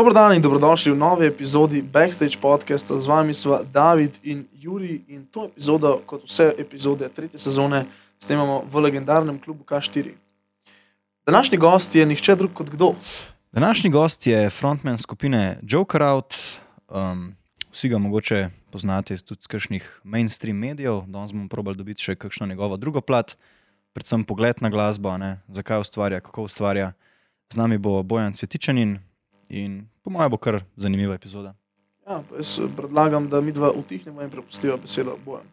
Dobro dan in dobrodošli v novi epizodi Backstage podcasta. Z vami smo David in Juri in to epizodo, kot vse epizode tretje sezone, snemamo v legendarnem klubu K4. Današnji gost je nihče drug kot kdo. Današnji gost je frontman skupine Joker Out. Um, vsi ga mogoče poznate iz tudi kakšnih mainstream medijev, danes bomo probali dobiti še kakšno njegovo drugo plat, predvsem pogled na glasbo, ne, zakaj ustvarja, kako ustvarja. Z nami bo Bojan Cvetičanin in po mojem bo kar zanimiva epizoda. Ja, jaz predlagam, da mi dva utihnemo in prepustimo besedo bojem.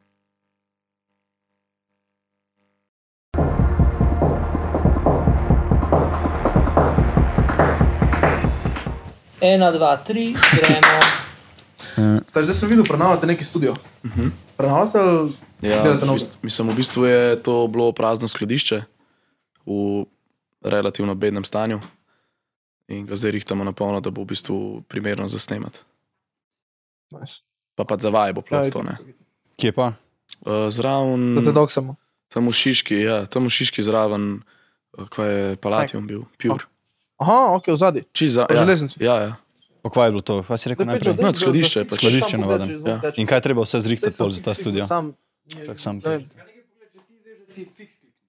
Ena, dva, tri, gremo. Zdaj, zdaj sem videl, prenavljate neki studio. Uh -huh. Prenavljate ali Ja, delate novo? mislim, v bistvu je to bilo prazno skladišče v relativno bednem stanju in ga zdaj rihtamo na polno, da bo v bistvu primerno za snemat. Nice. Pa pa za vaje bo Ja, plasto. itak. Kje pa? Uh, Zraven, Da te doksamo. tam v Šiški, ja, tam v Šiški zraven, uh, ko je Palatium bil, Pure. Aha, ok, v zadnji. Čiz za, Po ja, železnici. Ja, ja. Pa kva je bilo to? Kaj si rekel najprej? No, skladišče je pač. Skladišče navaden. Ja. In kaj treba vse zrihtati za ta studio? Sam, Čak sam.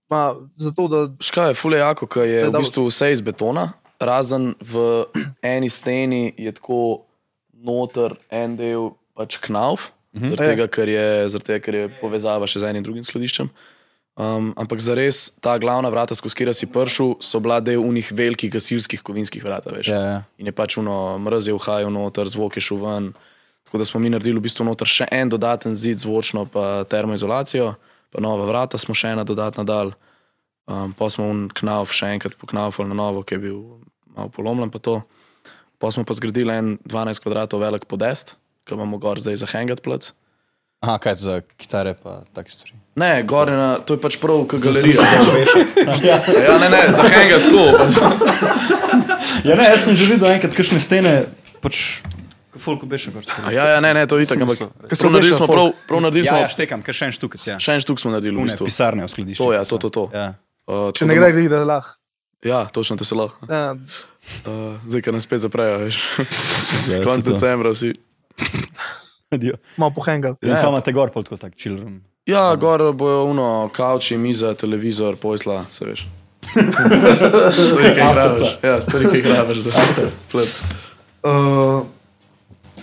Ma, zato, da Škaj je fule jako, ker je v bistvu vse iz betona, razen v eni steni je tako noter en del pač knauf, Mhm. zaradi tega, ker je, zaradi tega, ker je povezava še z enim drugim skladiščem. Um, ampak za res ta glavna vrata, skozi katera si prišel, so bila del unih velikih gasilskih kovinskih vrat. Veš. Ja, ja. In je pač uno mrzel, hajal noter, zvok je šel ven. Tako da smo mi naredili v bistvu noter še en dodaten zid, zvočno pa termoizolacijo, pa nova vrata smo še ena dodatna dal. Um, pa smo un knauf še enkrat poknaufali na novo, ki je bil malo polomljen. Pa, to. pa smo pa zgradili en 12 kvadratov velik podest, ki imamo gor zdaj za hangat plac. Aha, kaj je za kitare pa take stvari? Ne, gor je na, to je pač prav, kot galerija. ja, ne, ne, za hangat tako. Pač. Ja, ne, jaz sem že videl enkrat kakšne stene, pač, folko beše gor. A Ja, ja, ne, ne, to je itak, ampak se prav naredili smo, prav, prav naredili Ja, smo, ja, štekam, ker še en štukec, ja. še en štuk smo naredili v Une, bistvu. pisarne v skladišču. To, ja, to, to, to. Ja. Uh, če ne gre, glih, da lahko. Ja, točno to se lahko. Ja, Uh, zdaj, ker nas spet zaprejo, veš. Ja, to. decembra vsi. Malo pohengal. Ja. kam imate gor, pol tako tak chill room. Ja, gor bojo uno, kavči, miza, televizor, pojsla, se veš. Stvari, ki jih rabiš. Ja, stvari, ki jih rabiš za plec. Uh,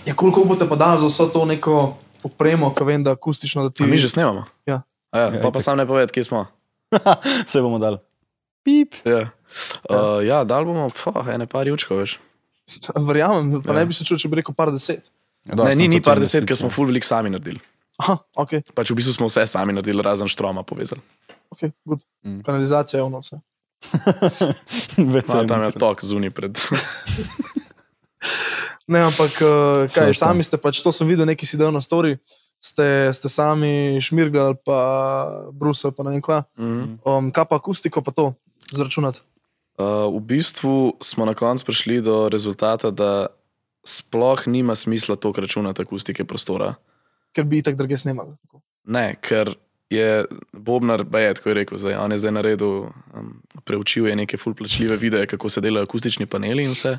ja, koliko boste pa dali za vso to neko opremo, ki vem, da akustično da ti. A mi že snemamo? Ja. A Ja, Ja, pa, pa sam ne poved, kje smo. Se bomo dali. Pip. Ja, uh, ja dal bomo, pa, ene par jučkov, veš. Verjamem, pa Ja. ne bi se čutil, če bi rekel par deset. Ne, ni, ni par deset, ker smo full velik sami naredili. Aha, ok, Pač v bistvu smo vse sami naredili, razen štroma povezali. ok, good. Mm. Kanalizacija je ono vse. Več No, tam je tok zunaj pred. Ne, ampak uh, kaj, Saj, sami ste pač, to sem videl, neki si del na story, ste, ste sami šmirgali, pa brusel, pa ne vem kva. Mhm. Um, kaj pa akustiko, pa to zračunati. Uh, v bistvu smo na koncu prišli do rezultata, da sploh nima smisla to računati akustike prostora. Ker bi tako druge snimali. Ne, ker je Bobnar Bejed, ko je rekel, zdaj, on je zdaj naredil, um, preučil je neke fulplačljive videe, kako se delajo akustični paneli in vse.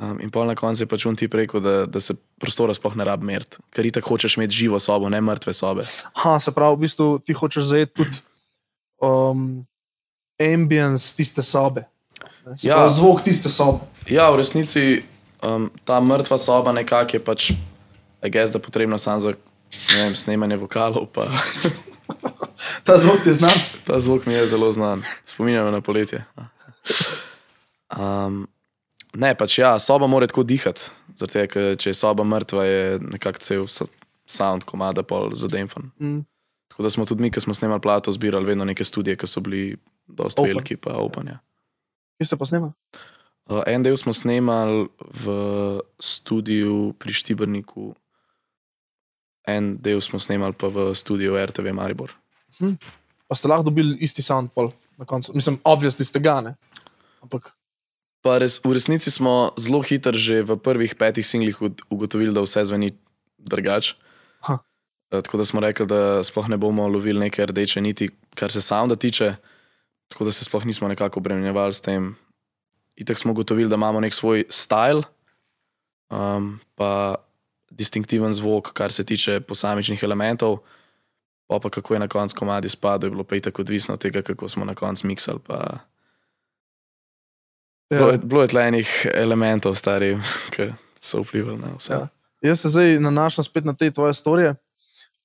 Um, in pol na koncu je pač on ti rekel, da, da se prostora sploh ne rabi meriti, ker itak hočeš imeti živo sobo, ne mrtve sobe. Ha, se pravi, v bistvu ti hočeš zajeti tudi um, ambience tiste sobe. Ja. Zvok tiste sobe. Ja, v resnici um, ta mrtva soba nekako je pač, a gess, da potrebno samo za vem, snemanje vokalov. Pa. Ta zvok ti je znan. Ta zvok mi je zelo znan, spominja me na poletje. Um, ne, pač ja, soba mora tako dihati, zato če je soba mrtva, je nekako cel sound komada pol zademfan. Mm. Tako da smo tudi mi, ki smo snemali plato, zbirali vedno neke studije, ki so bili dosti Open. veliki, pa opanja. Kje ste pa snimali? Uh, en del smo snemali v studiu pri Štibrniku, en del smo snemali pa v studiu RTV Maribor. Pa ste lahko dobili isti sound pol na koncu. Mislim, obviously ste ga, ne. Ampak Pa res, v resnici smo zelo hitro že v prvih petih singlih ugotovili, da vse zveni drugače. Eh, Tako da smo rekli, da sploh ne bomo lovili neke rdeče niti, kar se sounda tiče, tako da se sploh nismo nekako obremenjevali s tem. Itek smo ugotovili, da imamo nek svoj stil, um, pa distinktiven zvok, kar se tiče posamičnih elementov. Pa, pa kako je na koncu komadi spadal, je bilo pa tako odvisno od tega, kako smo na koncu miksali. Pa... Bilo, je, Ja. bilo je tle enih elementov, stari, ki so vplivali na vse. Ja. Jaz se zdaj nanašam spet na te tvoje storije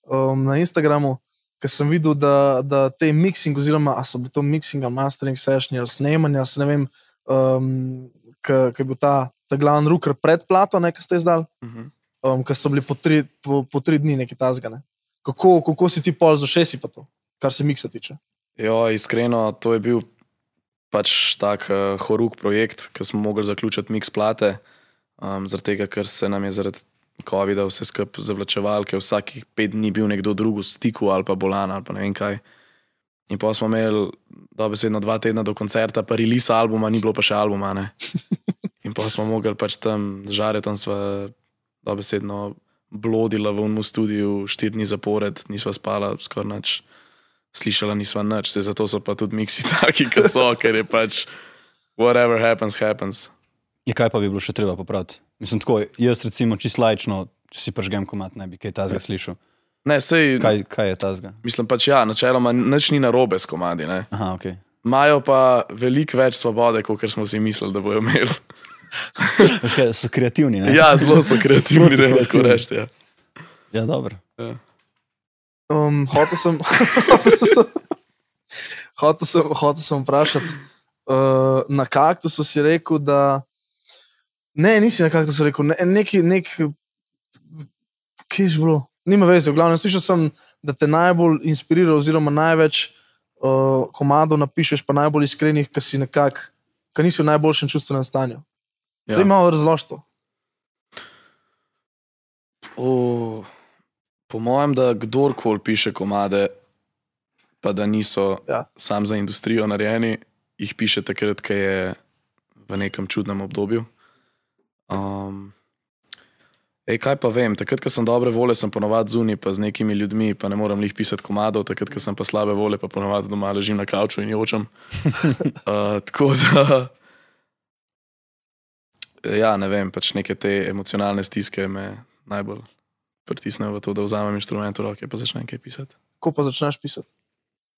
um, na Instagramu, ker sem videl, da, da te mixing, oziroma a so bili to mixing, ali mastering session ali snemanja, se ne vem, um, ki je bil ta, ta glavni ruker pred plato, ki ste izdali, Mhm. um, ki so bili po tri, po, po tri dni neki tazgane. Kako, kako si ti pol z ušesi pa to, kar se miksa tiče? Jo, iskreno, to je bil pač tak uh, horuk projekt, ki smo mogli zaključiti mix plate, um, zaradi tega, ker se nam je zaradi COVID-a vse skupaj zavlačeval, ker vsakih pet dni bil nekdo drug v stiku ali pa bolan ali pa ne vem kaj. In pa smo imeli dobesedno dva tedna do koncerta, pa release albuma, ni bilo pa še albuma. Ne? In pa smo mogli pač tam žareti, tam smo dobesedno blodila v unmu studiu štiri dni zapored, nisva spala skoraj nič slišala nisva nič, se zato so pa tudi miksi taki, ki so, ker je pač whatever happens, happens. Je kaj pa bi bilo še treba popraviti? Mislim, tako, jaz recimo čisto lajčno, če si pažgem komat, ne bi kaj tazga slišal. Ne, sej, Kaj, kaj je tazga? mislim pač ja, načeloma nič ni narobe s komadi. Ne. Aha, ok. Imajo pa veliko več svobode, kot smo si mislili, da bojo imeli. Okay, so kreativni, ne? Ja, zelo so kreativni, da lahko rečete. Ja. ja dobro. Um, hotel sem, hotel sem, hotel sem vprašati, uh, na kaktusu si rekel, da. Ne, nisi na kaktusu rekel, ne, neki, nek, kje je že bilo, nima veze, v glavnem slišal sem, da te najbolj inspirira, oziroma največ uh, komadov napišeš, pa najbolj iskrenih, ki si nekako, ki nisi v najboljšem čustvenem stanju. Ja. Da imamo razložitev. O, po mojem, da kdorkoli piše komade, pa da niso Ja. sam za industrijo narejeni, jih piše takrat, ko je v nekem čudnem obdobju. Um, ej, kaj pa vem, takrat, ko sem dobre volje, sem ponovadi zunaj, pa z nekimi ljudmi, pa ne morem jih pisati komadov, takrat, ko sem pa slabe volje, pa ponovadi doma ležim na kavču in jočem. uh, tako da. Ja, ne vem, pač neke te emocionalne stiske me najbolj pritisnejo v to, da vzamem inštrument v roke in začnem kaj pisati. Ko pa začneš pisati?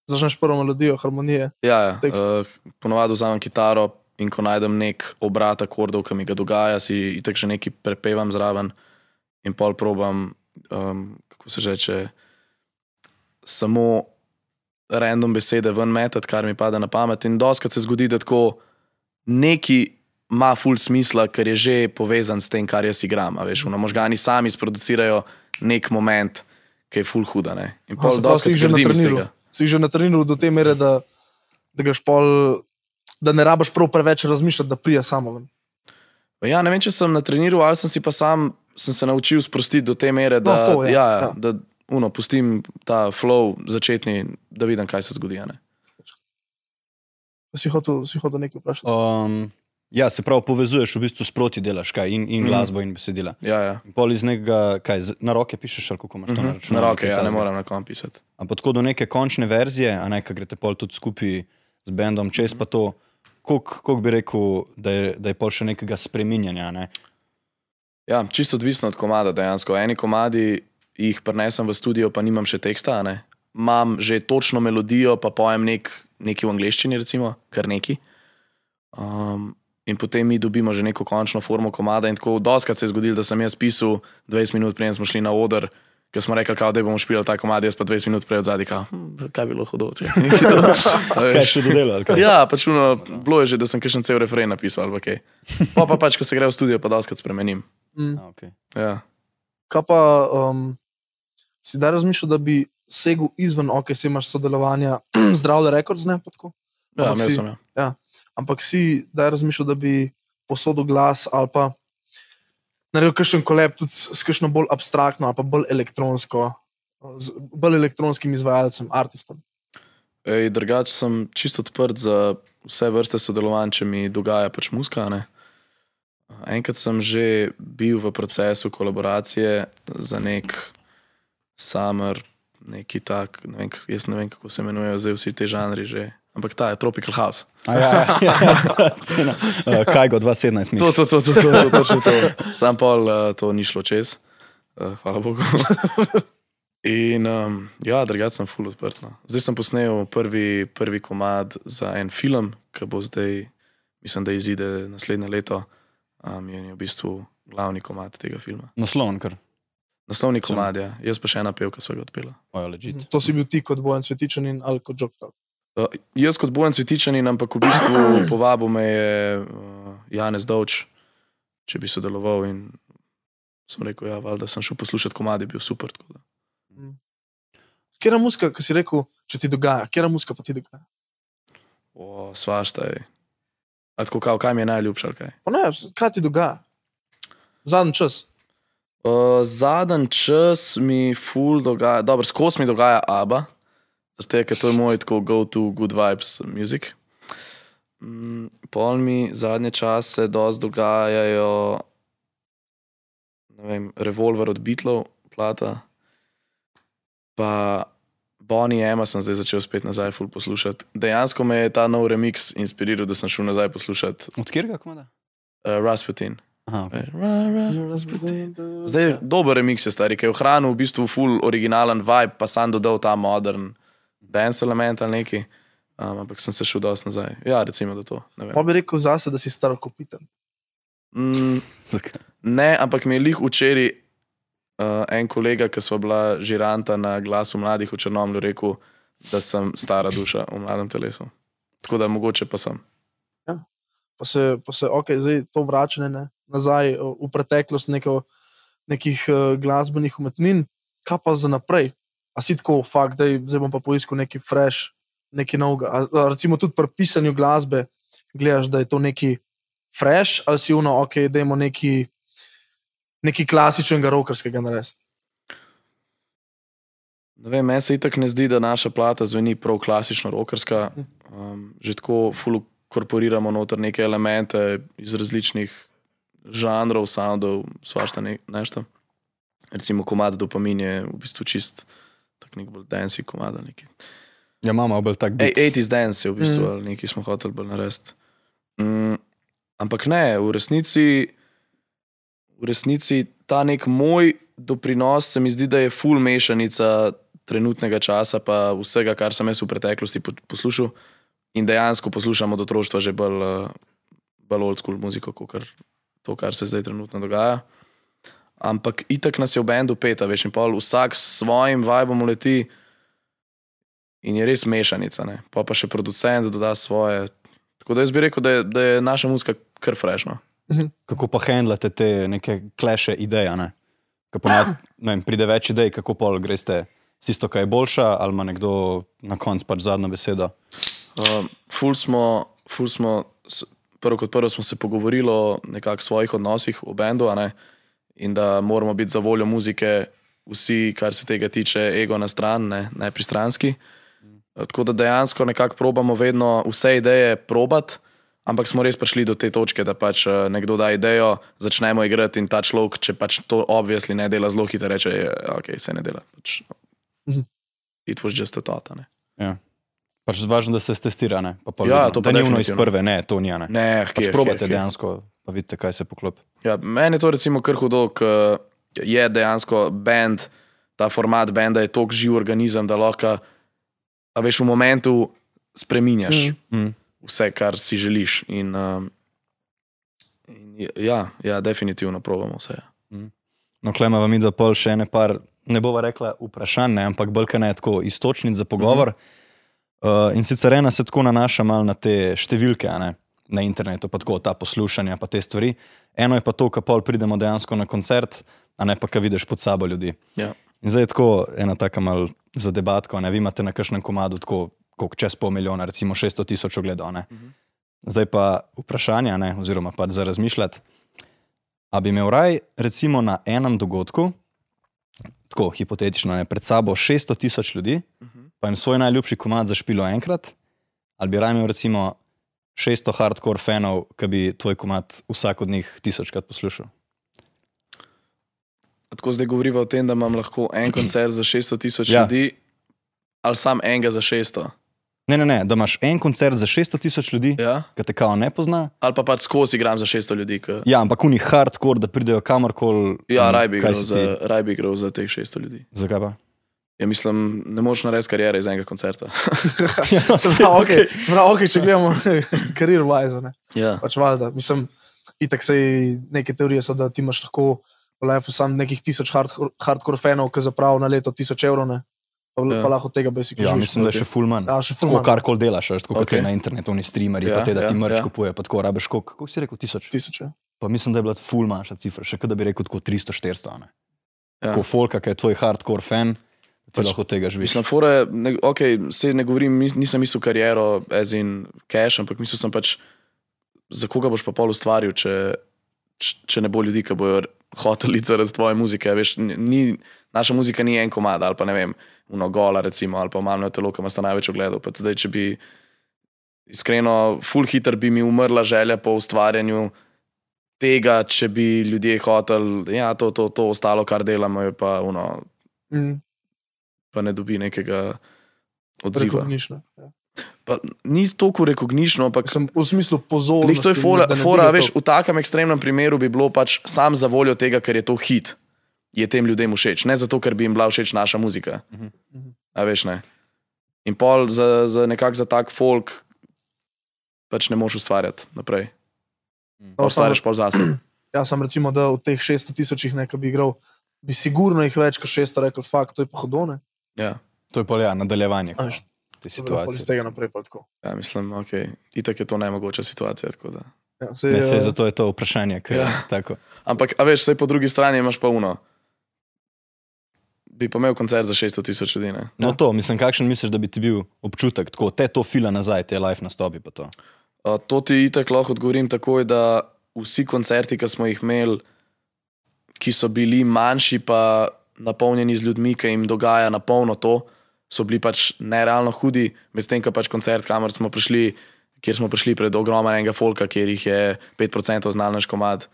Začneš prvo melodijo, harmonije. Ja, ja Tekst. uh, ponovadi vzamem kitaro in ko najdem nek obrat akordov, ki mi ga dogaja, si itek še nekaj prepevam zraven in pol probam, um, kako se reče, samo random besede ven metati, kar mi pade na pamet. In doskrat se zgodi, da tako neki ima full smisla, ker je že povezan s tem, kar jaz igram. a Veš, no, možgani sami sproducirajo nek moment, ki je full huda. Ne? In pol se pravi, si jih že natreniral. tega. Si jih že natreniral do te mere, da, da, greš pol, da ne rabiš prav preveč razmišljati, da prija samo ven. Ja, ne vem, če sem natreniral ali sem si pa sam sem se naučil sprostiti do te mere, da, to, ja, ja, ja. da uno, pustim ta flow začetni, da vidim, kaj se zgodi. Si hotel, si hotel nekaj vprašati. Um, ja, se pravi, povezuješ, v bistvu sproti delaš kaj, in, in Mhm. glasbo, in besedila. Ja, ja. In pol iz nekega, kaj, na roke pišeš, ali kako imaš to Mhm. na Na računalniku. roke, kaj ja, ne morem na kom pisati. Ampak tako do neke končne verzije, a ne, ki greste pol tudi skupaj z bendom čez, pa to, koliko bi rekel, da je, da je pol še nekega spreminjanja. Ne? Ja, čisto odvisno od komada dejansko. Eni komadi jih prenesem v studio, pa nimam še teksta. ne. Imam že točno melodijo, pa pojem nek, nekaj v angleščini, recimo, kar neki. Um, in potem mi dobimo že neko končno formo komada. In tako doskrat se je zgodilo, da sem jaz pisal 20 minut, preden smo šli na oder. Ker smo rekli, kao, da bomo špili ta komad, jaz pa 20 minut prej od zadaj, kao, hm, kaj bi bilo hudo. Kaj še dodelal? Kaj? Ja, pač uno, bilo je že, da sem kakšen cel refren napisal ali pa kaj. Pa pa pač, ko se gre v studio, pa doskrat spremenim. Mm. A, okay. Ja. Kaj pa um, si da razmišljal, da bi segel izven, ok, si imaš sodelovanja z Zdravle Records, ne pa tako. Ja, Ampak si- sem ja. Ampak si da razmišljal, da bi posodil glas ali pa naredil kakšen kolep tudi s, s kakšno bolj abstraktno pa bolj elektronsko, z bolj elektronskim izvajalcem, artistom. Ej, drugač sem čisto odprt za vse vrste sodelovanj, če mi dogaja pač muska. Ne? Enkrat sem že bil v procesu kolaboracije za nek summer, neki tak, ne vem, jaz ne vem, kako se imenujejo zdaj vsi ti žanri že. Ampak ta je Tropical House. A ja, ja, ja, scena. Uh, kaj go 2017 To, mix. to, to, to, to, to, točno to. Sam pol uh, to ni šlo čez, uh, hvala Bogu. In um, ja, drugače sem full odprt. No. Zdaj sem posnel prvi, prvi komad za en film, ki bo zdaj, mislim, da izide naslednje leto. Um, in je v bistvu glavni komad tega filma. Naslovn, kar. Naslovni komad je, jaz pa še ena pevka svojega odpela. Legit. To si bil ti kot Bojan Svetičan in ali kot Joker. Uh, jaz kot Bojan Cvetičanin, ampak v bistvu povabil me je uh, Janez Dovč, če bi sodeloval. In sem rekel, ja, valjda sem šel poslušati komadi, bil super. da. Kera muska, ki si rekel, če ti dogaja, kera muska pa ti dogaja? O, svašta je. A tako, kao, kaj mi je najljubše? Kaj? Pa ne, kaj ti dogaja? Zadnji čas. Uh, Zadnji čas mi ful dogaja, dobro, skozi mi dogaja Abba, zato ker to je moj tako go-to good vibes music. Mm, pol mi zadnje čase dosti dogajajo, ne vem, Revolver od Beatlov, plata. Pa Bonnie Emma sem zdaj začel spet nazaj ful poslušati. Dejansko me je ta nov remix inspiriral, da sem šel nazaj poslušati Od kjer ga komada? uh, Rasputin. Aha, okay. Zdaj je dober remix, je stari, ki je ohranil v bistvu full originalen vibe, pa sam dodal ta modern dance element ali neki. Um, ampak sem se šel dosti nazaj. Ja, recimo, da to. Pa bi rekel zase, da si star kopiten. mm, ne ampak mi je lih včeraj uh, en kolega, ki smo bila žiranta na glasu mladih v Črnomlju, rekel, da sem stara duša v mladem telesu. Tako da mogoče pa sem. Pa se, pa se ok, zdaj to vračanje ne, nazaj o, v preteklost neko, nekih uh, glasbenih umetnin, kaj pa za naprej? A si tako, fakt, da zdaj bom pa poiskal neki fresh, neki novega. A, recimo tudi pri pisanju glasbe, gledaš, da je to neki fresh, ali si uno, ok, da imamo neki, neki klasičnega rokerskega narediti. Ne vem, meni se itak ne zdi, da naša plata zveni prav klasično rokerska. Um, že tako fulu korporiramo noter neke elemente iz različnih žanrov, soundov, svašta ne, nešto. Recimo komad dopamin je v bistvu čist tak nek bolj dansi komad. ali Neki. Ja, imamo bolj tak Ej, beat. 80s dance je v bistvu, Mm. ali nekaj smo hoteli bolj narediti. Mm, ampak ne, v resnici, v resnici ta nek moj doprinos se mi zdi, da je full mešanica trenutnega časa, pa vsega, kar sem jaz v preteklosti po- poslušal. In dejansko poslušam od otroštva že bolj, eh, bolj old school muziko, kot to, kar se zdaj trenutno dogaja. Ampak itak nas je v bendu peta, veš, in pol vsak s svojim vibom uleti. In je res mešanica, ne? pa pa še producent doda svoje. Tako da jaz bi rekel, da je, da je naša muzika kar frešna. Kako pa handlate te neke kleše ideje? Ne? Ko ponad, ne vem, pride več idej, kako pol greste s tisto, kaj je boljša, ali ima nekdo na koncu pač zadnjo besedo. Uh, ful smo, ful smo prvo kot prvo smo se pogovorili o nekakšnih svojih odnosih v bendu, a ne? In da moramo biti za voljo muzike vsi, kar se tega tiče, ego na stran, ne, ne pristranski. Tako da dejansko nekako probamo vedno vse ideje probati, ampak smo res prišli do te točke, da pač eh, nekdo da idejo, začnemo igrati in ta človek, če pač to obvisli ne dela zelo hitro, reče, da okay, se ne dela. Pač, Mhm. it was just a thought. Ja. Pač važno, da se stestira. Ne? Pa pol Ja, to pa da ni ono iz prve, ne, to ni. Ne. Ne, Pač kje, probate kje, kje. dejansko, pa vidite, kaj se poklopi. Ja, meni je to recimo kar hudo, ker je dejansko bend, ta format benda je tako živ organizem, da lahko, a veš, v momentu spremenjaš Mm. Mm. vse, kar si želiš. In, um, in ja, ja, definitivno probamo vse. ja. No, klema vam da pol še ene par, ne bova rekla vprašanj, ne, ampak bolj kaj ne tako istočnic za pogovor. Mm -hmm. uh, in sicer ena se tako nanaša malo na te številke, a ne, na internetu, pa tako ta poslušanja, pa te stvari. Eno je pa to, ko pol pridemo dejansko na koncert, a ne pa kaj vidiš pod sabo ljudi. Ja. In zdaj je tako ena taka mal za debatko, ne, vi imate na kakšnem komadu tako, koliko čez pol milijona, recimo 600 tisoč ogledov, ne. Mhm. Zdaj pa vprašanje, a ne, oziroma pač za razmišljati. A bi imel raj, recimo na enem dogodku, tako hipotetično, ne, pred sabo 600 tisoč ljudi, Mhm. pa jim svoj najljubši komad zašpilo enkrat, ali bi raj imel recimo 600 hardcore fanov, ki bi tvoj komad vsak od njih tisočkrat poslušal. Tako zdaj govorimo o tem, da imam lahko en koncert za 600 tisoč Ja. ljudi, ali sam enega za 600. Ne, ne, ne, da imaš en koncert za 600 tisoč ljudi, ja. Ki te kao ne pozna. Ali pa pač skozi igram za 600 ljudi. Ki... Ja, ampak oni hardcore, da pridejo kamorkoli. Ja, mm, raj bi igral za, ti? za teh 600 ljudi. Zakaj pa? Ja, mislim, ne moreš narediti karijere iz enega koncerta. Ja, Sprav, okay. Sprav, okay, če gledamo karier wise, ne. ja. Pač valjda, mislim, itak se neke teorije so, da ti imaš lahko v lifeu sam nekih tisoč hard, hardcore fanov, ki zapravijo na leto tisoč evrov, ne. Pa, ja. Pa lahko tega basic ja, mislim, da je še full man. Ja, še ful Tako manj. karkoli delaš, veš, kot Ok. je na internetu, oni streamerji, Ja, pa te, da ti ja, mrč ja. kupuje, pa tako rabiš koliko, koliko si rekel, tisoč. Tisoč, ja. Pa mislim, da je bila full manjša cifra, še kot da bi rekel tako 300-400. ne. Ja. Tako folka, ki je tvoj hardcore fan, ti Pač, lahko tega živiš. Mislim, fore, ne, okay, se ne govorim, nisem mislil kariero, as in cash, ampak mislil sem pač, za koga boš pa pol ustvaril, če, če ne bo ljudi, ki bojo hoteli zaradi tvoje muzike. Veš, ni, naša muzika ni en komad ali pa ne vem, uno gola, recimo, ali pa malo telo, ki ima sta največ ogledov. Pa Zdaj, če bi iskreno, full hitter bi mi umrla želja po ustvarjanju. Tega, če bi ljudje hoteli, ja, to, to, to ostalo, kar delamo, je pa, uno, Mm, pa ne dobi nekega odziva. Rekognično. Ja. Pa, ni toliko rekognično, ampak Sem v smislu pozornosti. Lih to je fora, fora veš, to. v takem ekstremnem primeru bi bilo pač sam za voljo tega, ker je to hit, je tem ljudem všeč, ne zato, ker bi jim bila všeč naša muzika. Mhm. Mhm. A veš ne. In pol za, za nekak za tak folk pač ne moš ustvarjati naprej. Mhm. No, Ustvarjaš pol zase. Ja, sem recimo, da v teh 600 tisočih nekaj bi igral, bi sigurno jih več kot 600 rekel, fakt, to je pa hodone. Ja. To je pa ja, nadaljevanje veš, te Iz situacije. tega naprej pa tako. ja, mislim, ok, itak je to najmogoča situacija. tako da. Ja, sej, Ne, se, eh, zato je to vprašanje. Ker, Ja. tako. Ampak, a veš, po drugi strani imaš pa uno. Bi pa imel koncert za 600 tisoč ljudi. Ne? No, Ja. to, mislim, kakšen misliš, da bi ti bil občutek, tako te to fila nazaj, te live nastopi. pa to? To ti itak lahko odgovorim takoj, da vsi koncerti, ki smo jih imeli, ki so bili manjši, pa napolnjeni z ljudmi, ki jim dogaja na polno to, so bili pač nerealno hudi, medtem ko pač koncert, kamor smo prišli, kjer smo prišli pred ogromnega folka, kjer jih je 5% znal naš komad,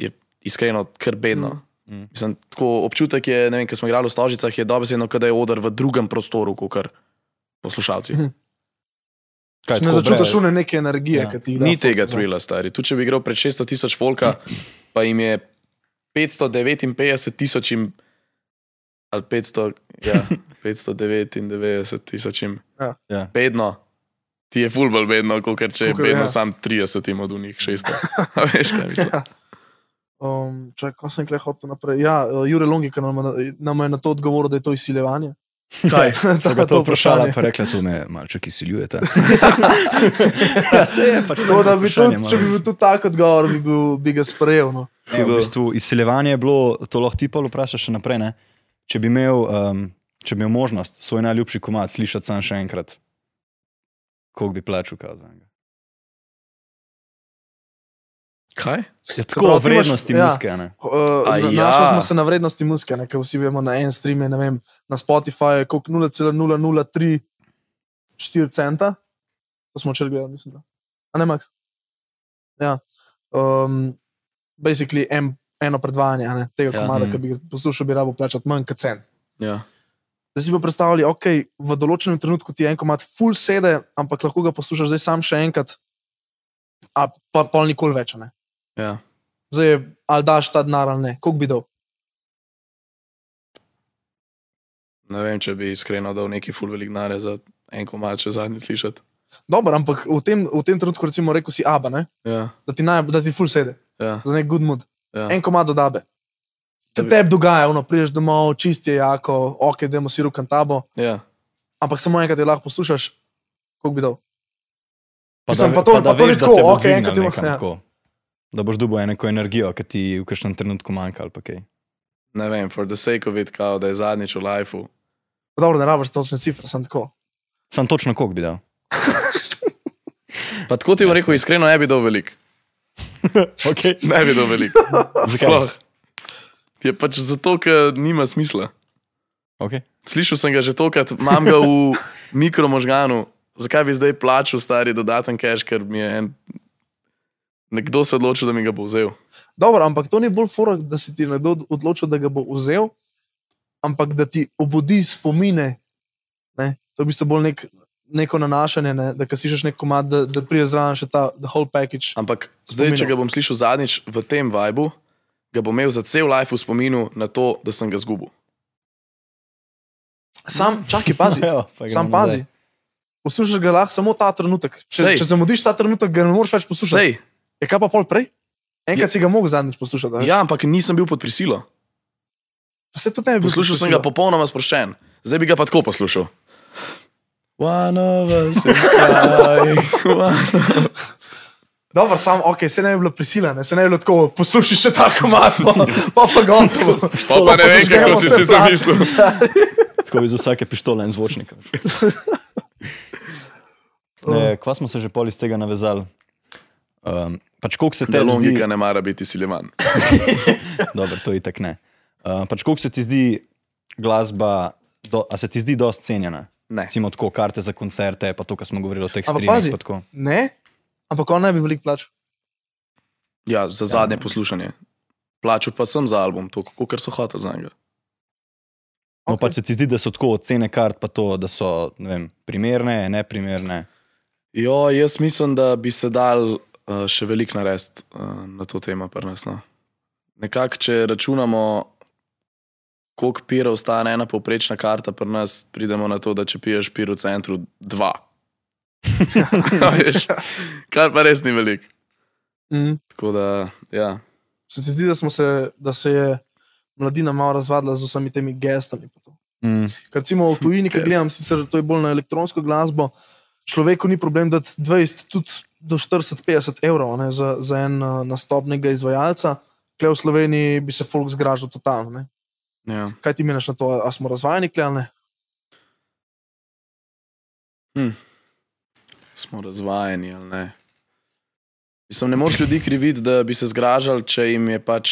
je iskreno kar bedno. Mm. Mislim, tako občutek je, ne vem, ko smo igrali v Stožicah, je dobesedno, da je odr v drugem prostoru, kot poslušalci. Kaj, Ne začutiš une neke energije, Ja. ki ti jih da Ni tega trila, stari. Tudi če bi igral pred 600 tisoč folka, pa jim je 559 tisoč jim, ali 500, ja, 599 tisoč jim. Ja. Ja. Bedno. Ti je fulbol bedno, kot če je bedno ja. sam 30 jim od njih 600. A veš, kaj mislim? Ja. Um, čak, ko sem klej hotel naprej. Ja, uh, Jure Longika nam, je- nam je na to odgovoril, da je to izsiljevanje. Kaj? Sva ga to vprašala, pa rekla, to me malček izsiljujete. ja, se je pač Tako da bi tudi, če bi bil tu tak odgovor, bi, bil, bi ga sprejel. No. Ne, v bistvu, izsiljevanje je bilo, to lahko ti pa vprašaš še naprej. Ne? Če bi, imel, um, če bi imel možnost svoj najljubši komat slišati sam še enkrat, koliko bi plačal za njega. Kaj? Ja, pravi, tako ti imaš- vrednosti ja. muske. ne. Uh, na, ja. Našli smo se na vrednosti muske, ne, ker vsi vemo, na en stream je ne vem, na Spotify je koliko 0,003 4 centa. To smo gledali, mislim. Da. A ne, Max? Ja. Um, basically en, eno predvajanje ne, tega Ja. komada, Mhm. ki bi ga poslušal, bi rabo plačati manj kot cent. Ja. Da si pa predstavljali, ok, v določenem trenutku ti en komat full sede, ampak lahko ga poslušaš zdaj sam še enkrat, a pa pol nikoli več. Ne. Ja. Zdaj je, ali daš ta denar ali ne, koliko bi dal. Ne vem, če bi iskreno dal neki full velik denarja za en komad, če zadnji slišati. Dobro, ampak v tem, v tem trenutku, recimo, rekel si Aba, ne? Ja, da ti, naj, da ti full sede, ja, za nek good mood. ja. En komad od Abe. Se Da bi- tebi dogaja, ono, priješ domov, čist je jako, ok, demo si rukam tabo, ja. ampak samo enkrat je lahko poslušaš, koliko bi dal. Pa Mislim, da, pa to- pa da pa to ni veš, tako, te okej, enkrat ima- nekam ja. tako. Da boš dobil neko energijo, ki ti v kažem trenutku manjka ali pa kaj. Ne vem, for the sake of it, kao, da je zadnjič v lifeu. Dobro, ne rabiš točne cifre, sem tako. Sam točno koliko bi dal. Pa tako ti bom rekel, iskreno ne bi dal velik. Okay. Ne bi dal velik. Sploh. Je pač zato, ker nima smisla. Okay. Slišal sem ga že tokrat, imam ga v mikromožganu. Zakaj bi zdaj plačal stari dodaten cash, ker mi je en. Nekdo se odločil, da mi ga bo vzel. Dobro, ampak to ni bolj fora, da si ti nekdo odločil, da ga bo vzel, ampak da ti obudi spomine. Ne? To je v bistvu bolj nek, neko nanašanje, ne? da si že nek komad, da, da pride zraven še ta the whole package. Ampak zdaj, če Spominov. ga bom slišal zadnjič v tem vibu, ga bom imel za cel life v spominu na to, da sem ga zgubil. Sam, čakaj, pazi. Evo, pa gremo Sam pazi. nazaj. Poslušaš ga lahko samo ta trenutek. Če, Sej. če zamudiš ta trenutek, ga ne moreš več poslušati. Sej, Je kaj pa pol prej? Enkrat si ga mogel zadnjič poslušati. ja, ampak nisem bil pod prisilo. Saj tudi ne bi bil Poslušal sem poslušal. ga popolnoma sproščen, zdaj bi ga pa tako poslušal. One of us is flying, one Dobro, sam, ok, se ne bi bilo prisiljeno, se ne bi bilo tako, poslušaj še tako matko, pa pa gotovo. Pa pa ne vem, kako si si zamislil. Tako bi za vsake pištole en zvočnik. Ne, kva smo se že pol iz tega navezali? Um, pač koliko se te zdi, logika ne mara biti siljevan. dobro, to je tako ne. Uh, pač koliko se ti zdi glasba, do, a se ti zdi dosti cenjena? Ne. Recimo tako karte za koncerte, pa to, kar smo govorili o teh pa tako. Ne, ampak on ne bi veliko plačal. Ja, za zadnje poslušanje. Plačal pa sem za album, to, kot so hoteli za njega. No, Ok. pač se ti zdi, da so tako cene kart, pa to, da so ne vem, primerne, neprimerne. Jo, jaz mislim, da bi se dal uh, še veliko narediti uh, na to temo pri nas. No. Nekako, če računamo, koliko pirov stane ena povprečna karta pri nas, pridemo na to, da če piješ pir v centru, dva. Veš, Kar pa res ni veliko. Mm. Tako da, ja. Se ti zdi, da, se, da se je mladina malo razvadila z vsemi temi gestami? Mm. Ker recimo v tujini, ki gledam, sicer to je bolj na elektronsko glasbo, človeku ni problem dati 20, tudi do 40-50 evrov ne, za, za en uh, nastop nekega izvajalca. Kle v Sloveniji bi se folk zgražal totalno. Ne. Ja. Kaj ti meniš na to, a smo razvajeni, ali ne? Smo razvajeni ali ne. Mislim, ne moreš ljudi kriviti, da bi se zgražali, če jim je pač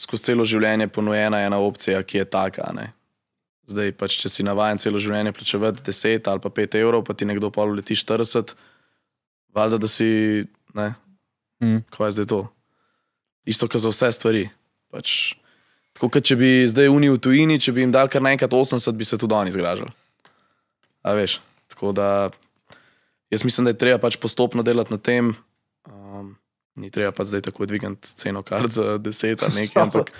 skozi celo življenje ponujena ena opcija, ki je taka. Ne? Zdaj, pač, če si navaden celo življenje plačevati 10 ali pa 5 evrov, pa ti nekdo pa leti 40, valjda, da si, ne, Mm. kaj je zdaj to. Isto kot za vse stvari. Pač, tako kot če bi zdaj Uniji v tujini, če bi jim dal kar naenkrat 80, bi se tudi oni zgražali. A veš, tako da jaz mislim, da je treba pač postopno delati na tem. Um, ni treba pa zdaj tako dvigati ceno kar za 10 ali nekaj, ampak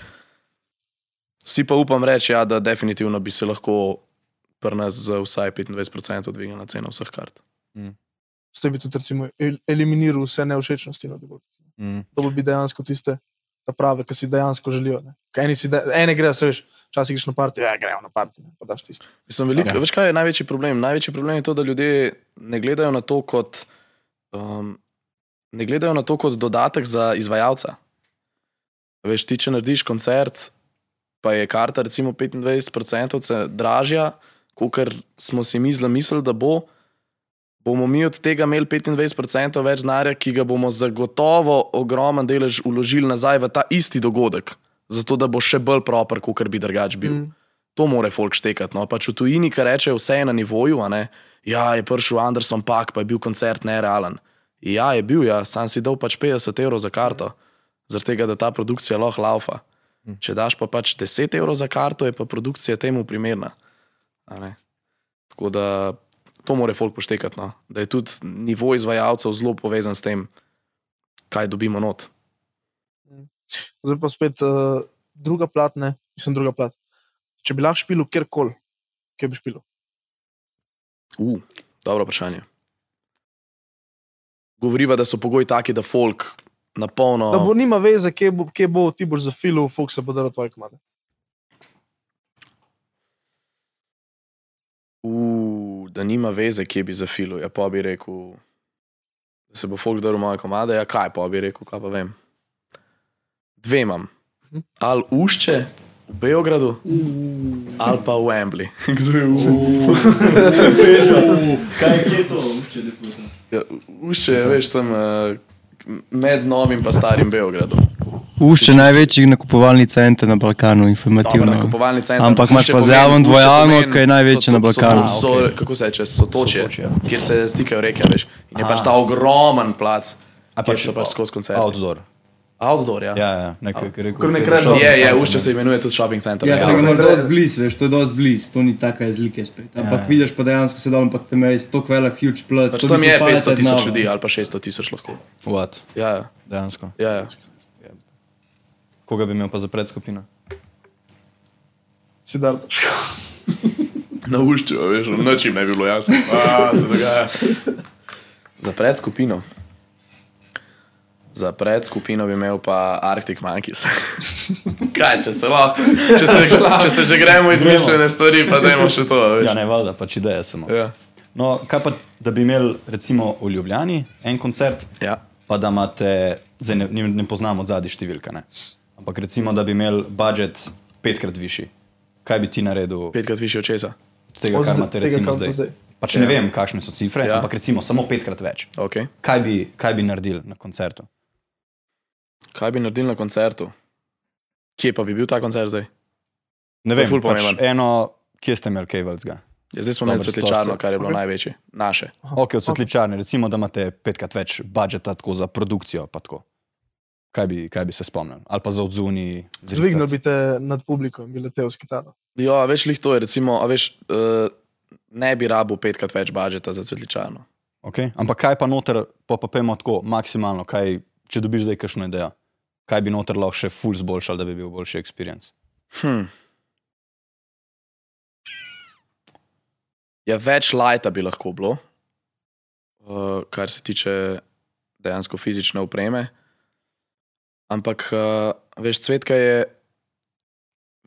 vsi pa upam reči, ja, da definitivno bi se lahko pri nas za vsaj 25% dvignila cena vseh kart. S tem bi tudi recimo, el- eliminiral vse neušečnosti na dogodkih. Mm. To bi dejansko tiste ta prave, ki si dejansko želijo. Eni, si de, ene grejo, se veš, včasih greš na parti, ja, grejo na parti, ne, pa daš tiste. Mislim, veliko, Ja. ja. Veš, kaj je največji problem? Največji problem je to, da ljudje ne gledajo na to kot, um, ne gledajo na to kot dodatek za izvajalca. Veš, ti, če narediš koncert, pa je karta recimo 25% ce- dražja, kot smo si mi zamislili, da bo, bomo mi od tega imeli 25% več denarja, ki ga bomo zagotovo ogromen delež uložili nazaj v ta isti dogodek, zato da bo še bolj proper, kot bi drugač bil. Mm. To more folk štekati. No. Pač v tujini, ki rečejo, vse je na nivoju, a ne. Ja, je prišel Anderson Pak, pa je bil koncert nerealen. Ja, je bil, ja, sam si dal pač 50 evrov za karto, zaradi tega, da ta produkcija lahko laufa. Če daš pa pač 10 evrov za karto, je pa produkcija temu primerna. Tako da to more folk poštekati, no. da je tudi nivo izvajalcev zelo povezan s tem, kaj dobimo not. Zdaj pa spet uh, druga plat, ne, mislim, druga plat. Če bi lahko špil kjerkoli, kje bi špil? Uh, dobro vprašanje. Govoriva, da so pogoji taki, da folk na polno. Da bo nima veze, kje bo, kje bo ti boš za filu, fuk se bo dal tvoje komade. Uh, da nima veze, kje bi zafilil. Ja, pa bi rekel, da se bo folk dal v moje komade. Ja, kaj pa bi rekel, kaj pa vem. Dve imam. Ali ušče v Beogradu, ali pa v Wembley. Kdo je v Kaj je to, če deputa? ja, Ušče, je, veš, tam uh, med novim in starim Beogradom. Ušče največji nakupovalni center na Balkanu, informativno. nakupovalni center. Ampak imaš pa zraven dvojano, ki je največja na Balkanu. soto- so- okej. Kako se reče, sotočje, Sotočje, ja. kjer se stikajo reke, veš. In je Aha. pač ta ogromen plac, A pač so pač skozi koncert. Outdoor. Outdoor, ja. Ja, ja, nekaj, ki je rekel. Kar nek Je, je, ušče se imenuje tudi shopping center. Ja, Ja, se to je blizu, veš, to je dosti blizu, to ni taka razlike spet. Ampak Ja. vidiš pa dejansko se dol, ampak tam je sto velik, huge plac. pač to tam v je bistvu 500 stajate tisoč ljudi ali pa 600 tisoč lahko. What? Ja, ja, Dejansko. ja. ja. Koga bi imel pa za predskupino? Si dar. Na ušču, veš, noč jim ne bi bilo jasno. A, se dogaja. Za predskupino. Za predskupino bi imel pa Arctic Monkeys. Kaj, če se lahko, če se, če se že gremo izmišljene stvari, pa dajmo še to. Veš. Ja, ne, valjda, pač ideja samo. Ja. No, kaj pa, da bi imeli recimo v Ljubljani en koncert, ja. pa da imate, zdaj ne, ne, ne poznamo od zadnji številka, ne? Ampak recimo, da bi imeli budžet petkrat višji. Kaj bi ti naredil Petkrat više od česa. od tega, Od kar zdaj- imate recimo kar zdaj? imate zdaj. Pač ne vem, kakšne so cifre, Ja. ja. ampak recimo samo petkrat več. Okay. Kaj bi, kaj bi naredili na koncertu? Kaj bi naredili na koncertu? Kje pa bi bil ta koncert zdaj? Ne je vem, ful pač pomemben. eno, kje ste imeli kaj veljzga? Ja, zdaj smo imeli stožce. kar je bilo Ok. okay. največje, naše. Ok, od svetličarne, recimo, da imate petkrat več budžeta za produkcijo. pa tako. Kaj bi, kaj bi se spomnil? Ali pa za odzuni. Dvignil bi te nad publiko in bi letel s kitaro. Ja, a veš, lih to je, recimo, a veš, uh, ne bi rabil petkrat več budžeta za cvetličarno. Okay. Ampak kaj pa noter, pa pa pojmo tako maksimalno, kaj, če dobiš zdaj kakšno idejo, kaj bi noter lahko še full zboljšal, da bi bil boljši experience. Hm. Ja, več lajta bi lahko bilo, uh, kar se tiče dejansko fizične opreme. Ampak, uh, veš, cvetka je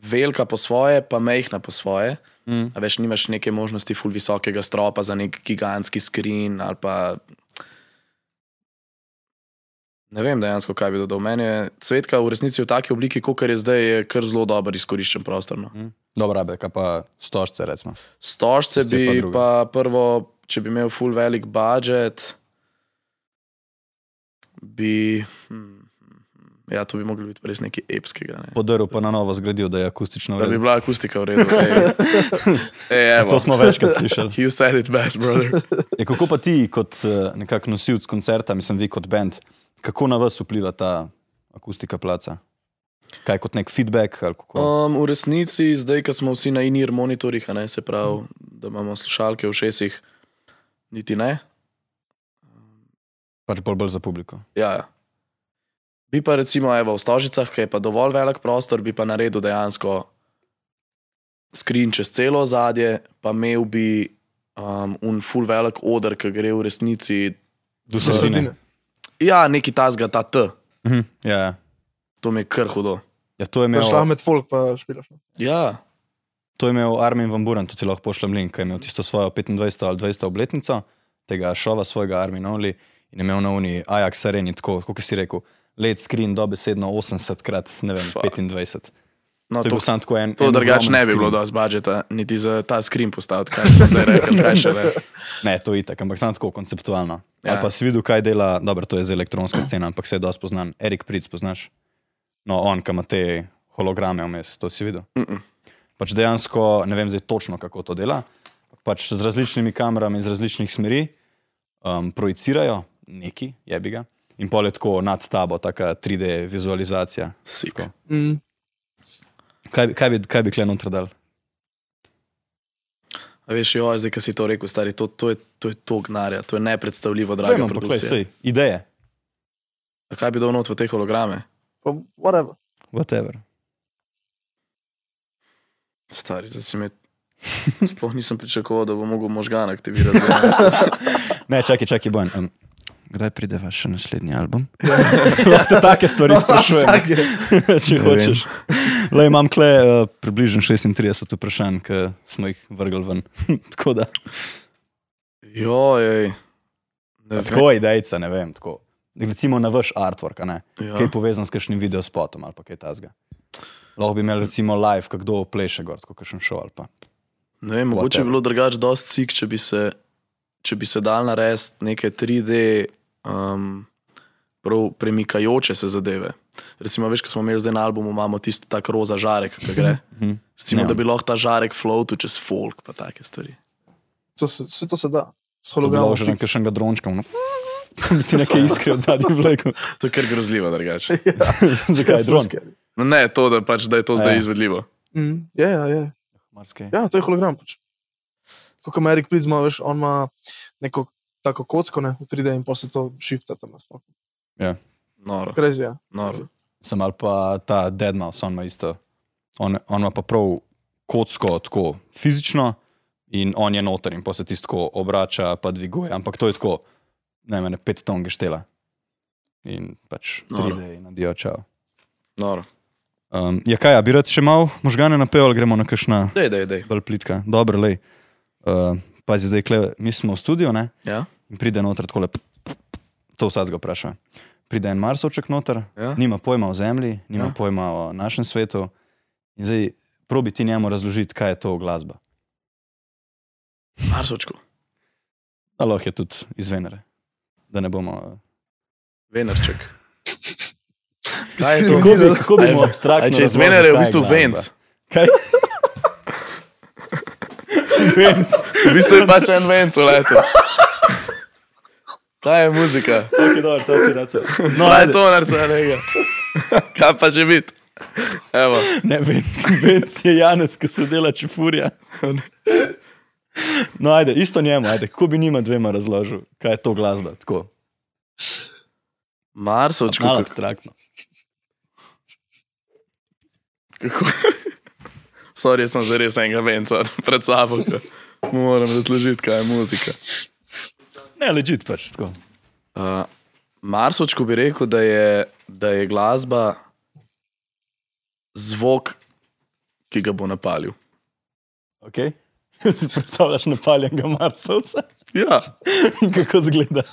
velika po svoje, pa mehna po svoje. Mm. A veš, nimaš neke možnosti full visokega stropa za nek gigantski skrin ali pa. Ne vem dejansko, kaj bi dodal. Meni je cvetka v resnici v taki obliki, kot je zdaj, je kar zelo dober izkoriščen prostor. No. Mm. Dobro, rabe, kaj pa stožce, recimo. Stožce Tisti je pa bi drugo. pa, prvo, če bi imel full velik budžet, bi. Hm, ja, to bi moglo biti res nekaj epskega. Ne? Podaril pa na novo zgradil, da je akustično Da bi bila akustika v redu. Ej, ej. To smo večkrat slišali. You said it best, brother. Je, kako pa ti, kot eh, nekak nosilc koncerta, mislim, vi kot bend, kako na vas vpliva ta akustika placa? Kaj kot nek feedback? Um, v resnici, zdaj, ko smo vsi na in-ear monitorjih, ne, se pravi, da imamo slušalke v šestih, niti ne. Pač bolj, bolj za publiko. Ja, ja. Bi pa recimo evo, v Stožicah, ki je pa dovolj velik prostor, bi pa naredil dejansko skrin čez celo zadje, pa imel bi um, un full velik oder, ki gre v resnici. Do sredine. Ja, neki tasga, ta T, Mhm, ja, ja. to mi je kar hudo. ja, to je imel. Šla med folk pa špilaš. ne. Ja, To je imel Armin van Buren, to ti lahko pošljem link, ki je imel tisto svojo 25 ali 20 obletnico tega šova, svojega Armin Only in je imel na uni Ajax Areni, tako kot si rekel, let screen dobesedno 80 krat, ne vem, Fuck. 25. no, To je to, sam tako en. to drugače ne bi screen. bilo dosti budžeta, niti za ta skrin postaviti, kaj ste rekli, kaj še ne. Ne, to je itak, ampak samo tako konceptualno. Ja. Ali pa si videl, kaj dela, dobro, to je za elektronska scena, ampak se je dosti poznan. Erik Pric, poznaš? No, on, ki ima te holograme vmes, to si videl. Mm -mm. Pač dejansko ne vem zdaj točno, kako to dela. Pač z različnimi kamerami iz različnih smeri um, projicirajo neki, jebi ga. In pol je tako nad tabo, taka 3D vizualizacija. Mm. Kaj, kaj bi, kaj bi kle noter dal? A veš, jo, zdaj, ki si to rekel, stari, to, to je to, je to gnarja, to je nepredstavljivo, draga Vem, ampak sej, ideje, A kaj bi dal not v te holograme? Pa whatever. whatever. Stari, zdaj si me. Sploh nisem pričakoval, da bo mogel možgan aktivirati. Ne, čakaj, čakaj, bojem. Um, kdaj pride vaš naslednji album? Lahko te take stvari sprašujem, če Ne hočeš. Le imam kle uh, približno 36 vprašanj, ki smo jih vrgli ven. tako da. Joj. Tako je idejca, ne vem. Tako. Recimo na vaš artwork, ne? Ja. kaj je povezan s kakšnim videospotom ali kaj tasga. Lahko bi imeli recimo live, kako pleše gor, kot kakšen šov ali pa. Ne vem, mogoče bi bilo drugače dosti cik, če bi se, če bi se dal narediti neke 3D um, prav premikajoče se zadeve. Recimo, veš, ko smo imeli zdaj na albumu, imamo tisto tako roza žarek, ki gre. Mhm. Recimo, Ja. da bi lahko ta žarek floatil čez folk, pa take stvari. To se, vse to se da. S hologramom. že fiks. kakšnega drončka. No. bi ti nekaj iskre od zadnjih vlekel. To je kar grozljivo, drugače. Zakaj je dron? No, ne, to, da, pač, da je to zdaj Ja. izvedljivo. Mm, ja, ja, ja. Marsikaj. ja, to je hologram. Pač. Kot Erik Prizma, veš, on ima neko tako kocko, ne, v 3D in pa se to shifta tam na sploh. Noro, Krezi, ja. noro. Sem ali pa ta Deadmau5, on ima isto. On, on ima pa prav kocko tako fizično in on je noter in pa se tisto obrača, pa dviguje. Ampak to je tako, ne vem, pet ton geštela. In pač Noro. 3D in nadijo čao. noro. Um, ja, kaj, a bi rad še malo možgane napel ali gremo na kakšna Dej, dej, dej. bolj plitka? Dobro, lej. Uh, pazi, zdaj, kle, mi smo v studiu, ne? Ja? In pride noter tako lepo. To vsak ga vpraša. Pride en Marsovček noter, Ja? nima pojma o Zemlji, nima Ja. pojma o našem svetu. In zdaj probi ti njemu razložiti, kaj je to glasba. Marsočku, Da lahko je tudi iz Venere. Da ne bomo. Venerček. Kaj je to? Kako bi, kako bi mu abstraktno? Če iz Venere je v bistvu venc. Kaj? Venc. V bistvu je pač en venc v letu. Kaj je muzika? Okay, dobro, to ti rečem. No, No, je to narca, nekaj. Kaj pa že biti? Evo, Ne, venc, venc je Janez, ki se dela čefurja. No, ajde, isto njemu, ajde, kako bi njima dvema razložil, kaj je to glasba. Tako, Marsočku, malo abstraktno. kako... Sorry, sem zares enega venca pred sabo, ko mu moram razložiti, kaj je muzika. Ne, ležite pač tako. Uh, Marsočku bi rekel, da je, da je glasba zvok, ki ga bo napalil. Okay. si predstavljaš napaljenega Marsovca Ja, in kako zgleda.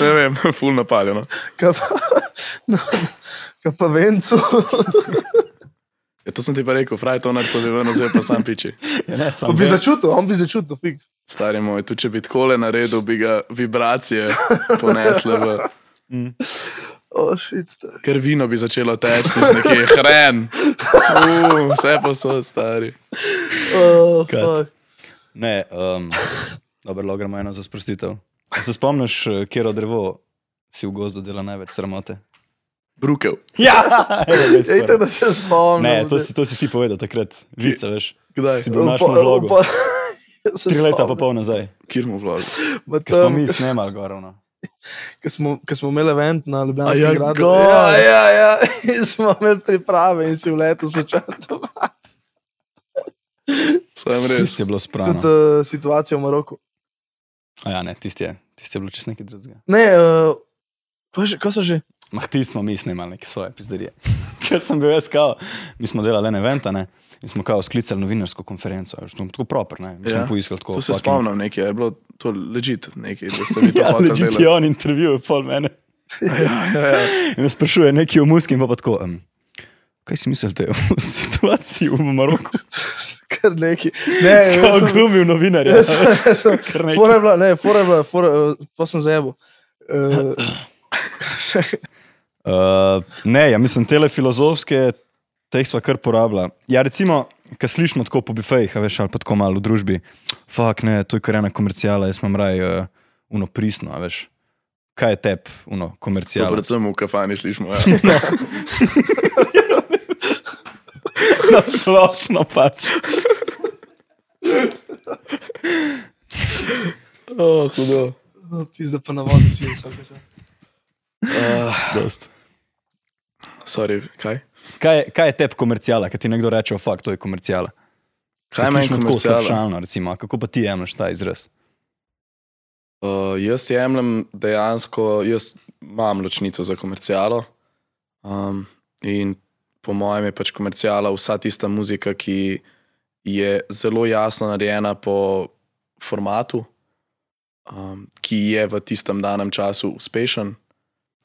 ne vem, ful napaljeno. Kaj pa, no, kaj pa vencu. Ja, to sem ti pa rekel, fraj to narco bi ven, zdaj pa sam piči. Ja, ne, sam bi začutil, on bi začutil, fiks. Stari moj, tu če bi takole naredil, bi ga vibracije ponesle v... O, šit, stari. Ker vino bi začelo teči nekje hren. Uh, vse posod, stari. O, Kat. fuck. Ne, um, dobro, lahko gremo eno za sprostitev. Se spomniš, eh, kje drevo si v gozdu dela največ sramote? Brukev. Ja, Ejte, da se spomnim. Ne, to si, to si ti povedal takrat, vica, veš. Kdaj? Si bil naš vlogo. Se Tri leta pa pol nazaj, Kjer mu? Ma ko smo tam, mi snemali gorovno. Ko smo, ko smo imeli event na Ljubljanskem A ja, gradu. Ja, ja, ja. In smo imeli priprave in si v letu slučajno. Sem res. Tisti je bilo sprano. Tudi uh, situacija v Maroku. A ja, ne, tisti je, tisti je bilo čist nekaj drugega. Ne, uh, kaj, že- kaj so že? Mah, ti smo mi snemali neke svoje pizderije. Ker sem bil jaz kao, mi smo delali en event, ne. In smo kao sklicali novinarsko konferenco, veš, to- tako proper, ne. Mi smo Ja. poiskali tako. To se fucking- spomnim nekaj, je bilo to ležit nekaj, da ste vi to Ja, legit je delati. on intervju, pol mene. Ja, ja, ja. In me sprašuje nekaj o muski, in pa, pa tako. Um, kaj si mislite o situaciji v Maroku? Kar neki. Ne, Kao sem- glumil novinarja. Fora je bila, ne, fora je bila, fora, pa sem zajebil. Uh, Uh, ne, ja, mislim, tele filozofske, teh sva kar porabila. Ja, recimo, ko slišimo tako po bifejih, veš, ali pa tako malo v družbi, fuk, ne, to je kar ena komercijala, jaz imam raj uh, uno prisno, veš. Kaj je tep, uno, To komercijala? predvsem v kafani slišimo. Ja. Na splošno pač. Oh, hudo. Pizda pa na vodi si vsak čas. Uh, Dost. Sorry, kaj? Kaj, je- kaj je tep komercijala, kad ti nekdo reče, fuk, to je komercijala? Kaj meni komercijala? Sršalno, recimo, kako pa ti jemliš ta izraz? Uh, jaz jemljem dejansko, jaz imam ločnico za komercijalo. Um, in po mojem je pač komercijala vsa tista muzika, ki je zelo jasno narejena po formatu, um, ki je v tistem danem času uspešen.